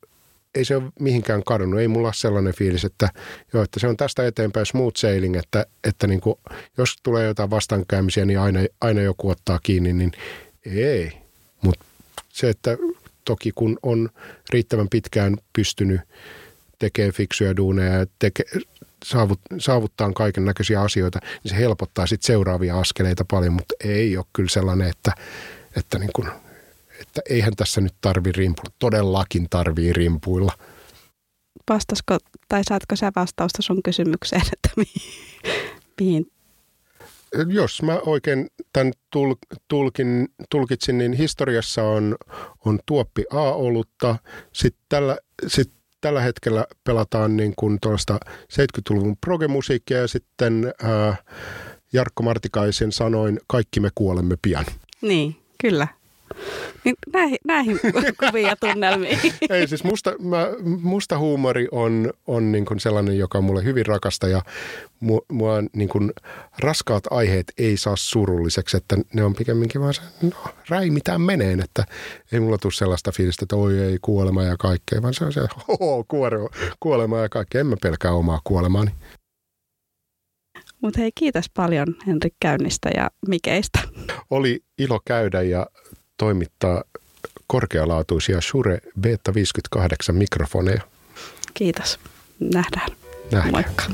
ei se ole mihinkään kadonnut. Ei mulla ole sellainen fiilis, että, joo, että se on tästä eteenpäin smooth sailing, että, että niin kuin, jos tulee jotain vastaankäymisiä, niin aina, aina joku ottaa kiinni, niin ei. Se, että toki kun on riittävän pitkään pystynyt tekemään fiksuja duuneja ja teke, saavut, saavuttaa kaiken näköisiä asioita, niin se helpottaa sitten seuraavia askeleita paljon, mutta ei ole kyllä sellainen, että, että, niin kuin, että eihän tässä nyt tarvi rimpuilla. Todellakin tarvii rimpuilla. Vastasko, tai saatko sä vastausta sun kysymykseen, että mihin, mihin jos mä oikein tämän tulkin, tulkitsin, niin historiassa on, on tuoppi A-olutta, sitten tällä, sit tällä hetkellä pelataan niin kuin tuosta 70-luvun progemusiikkia ja sitten ää, Jarkko Martikaisen sanoin, kaikki me kuolemme pian. Niin, kyllä. Niin näihin, näihin kuviin ja tunnelmiin. Ei siis musta, mä, musta huumori on, on niin kuin sellainen, joka on mulle hyvin rakasta ja mua, mua niin kuin raskaat aiheet ei saa surulliseksi, että ne on pikemminkin vaan se, no räimitään meneen, että ei mulla tule sellaista fiilistä, että oi ei kuolema ja kaikkea, vaan se on se, hoho, kuolema ja kaikkea, en mä pelkää omaa kuolemaani. Mutta hei, kiitos paljon Henrik käynnistä ja mikeistä. Oli ilo käydä ja toimittaa korkealaatuisia Shure Beta 58 mikrofoneja. Kiitos. Nähdään. Nähdään. Moikka.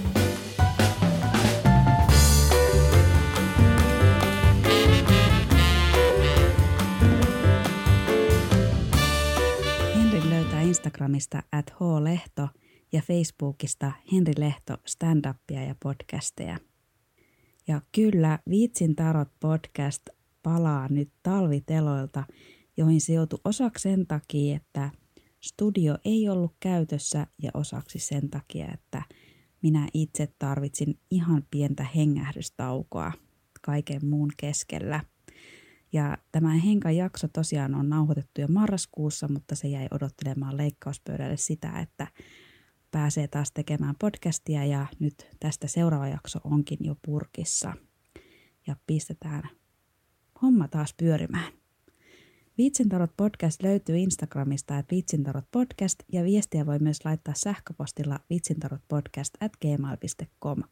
Henrin löytää Instagramista at hlehto ja Facebookista Henri Lehto stand-upia ja podcasteja. Ja kyllä Viitsin tarot podcast palaa nyt talviteloilta, joihin se joutui osaksi sen takia, että studio ei ollut käytössä ja osaksi sen takia, että minä itse tarvitsin ihan pientä hengähdystaukoa kaiken muun keskellä. Ja tämä Henkan jakso tosiaan on nauhoitettu jo marraskuussa, mutta se jäi odottelemaan leikkauspöydälle sitä, että pääsee taas tekemään podcastia ja nyt tästä seuraava jakso onkin jo purkissa. Ja pistetään homma taas pyörimään. Viitsintarot podcast löytyy Instagramista että viitsintarot podcast ja viestiä voi myös laittaa sähköpostilla viitsintarotpodcast at gmail.com.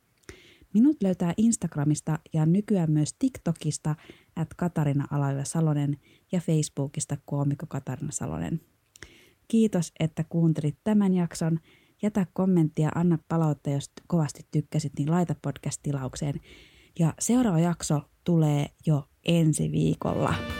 Minut löytää Instagramista ja nykyään myös TikTokista at Katarina Salonen ja Facebookista koomikko Katarina Salonen. Kiitos, että kuuntelit tämän jakson. Jätä kommenttia, anna palautta, jos kovasti tykkäsit, niin laita podcast-tilaukseen. Ja seuraava jakso tulee jo ensi viikolla.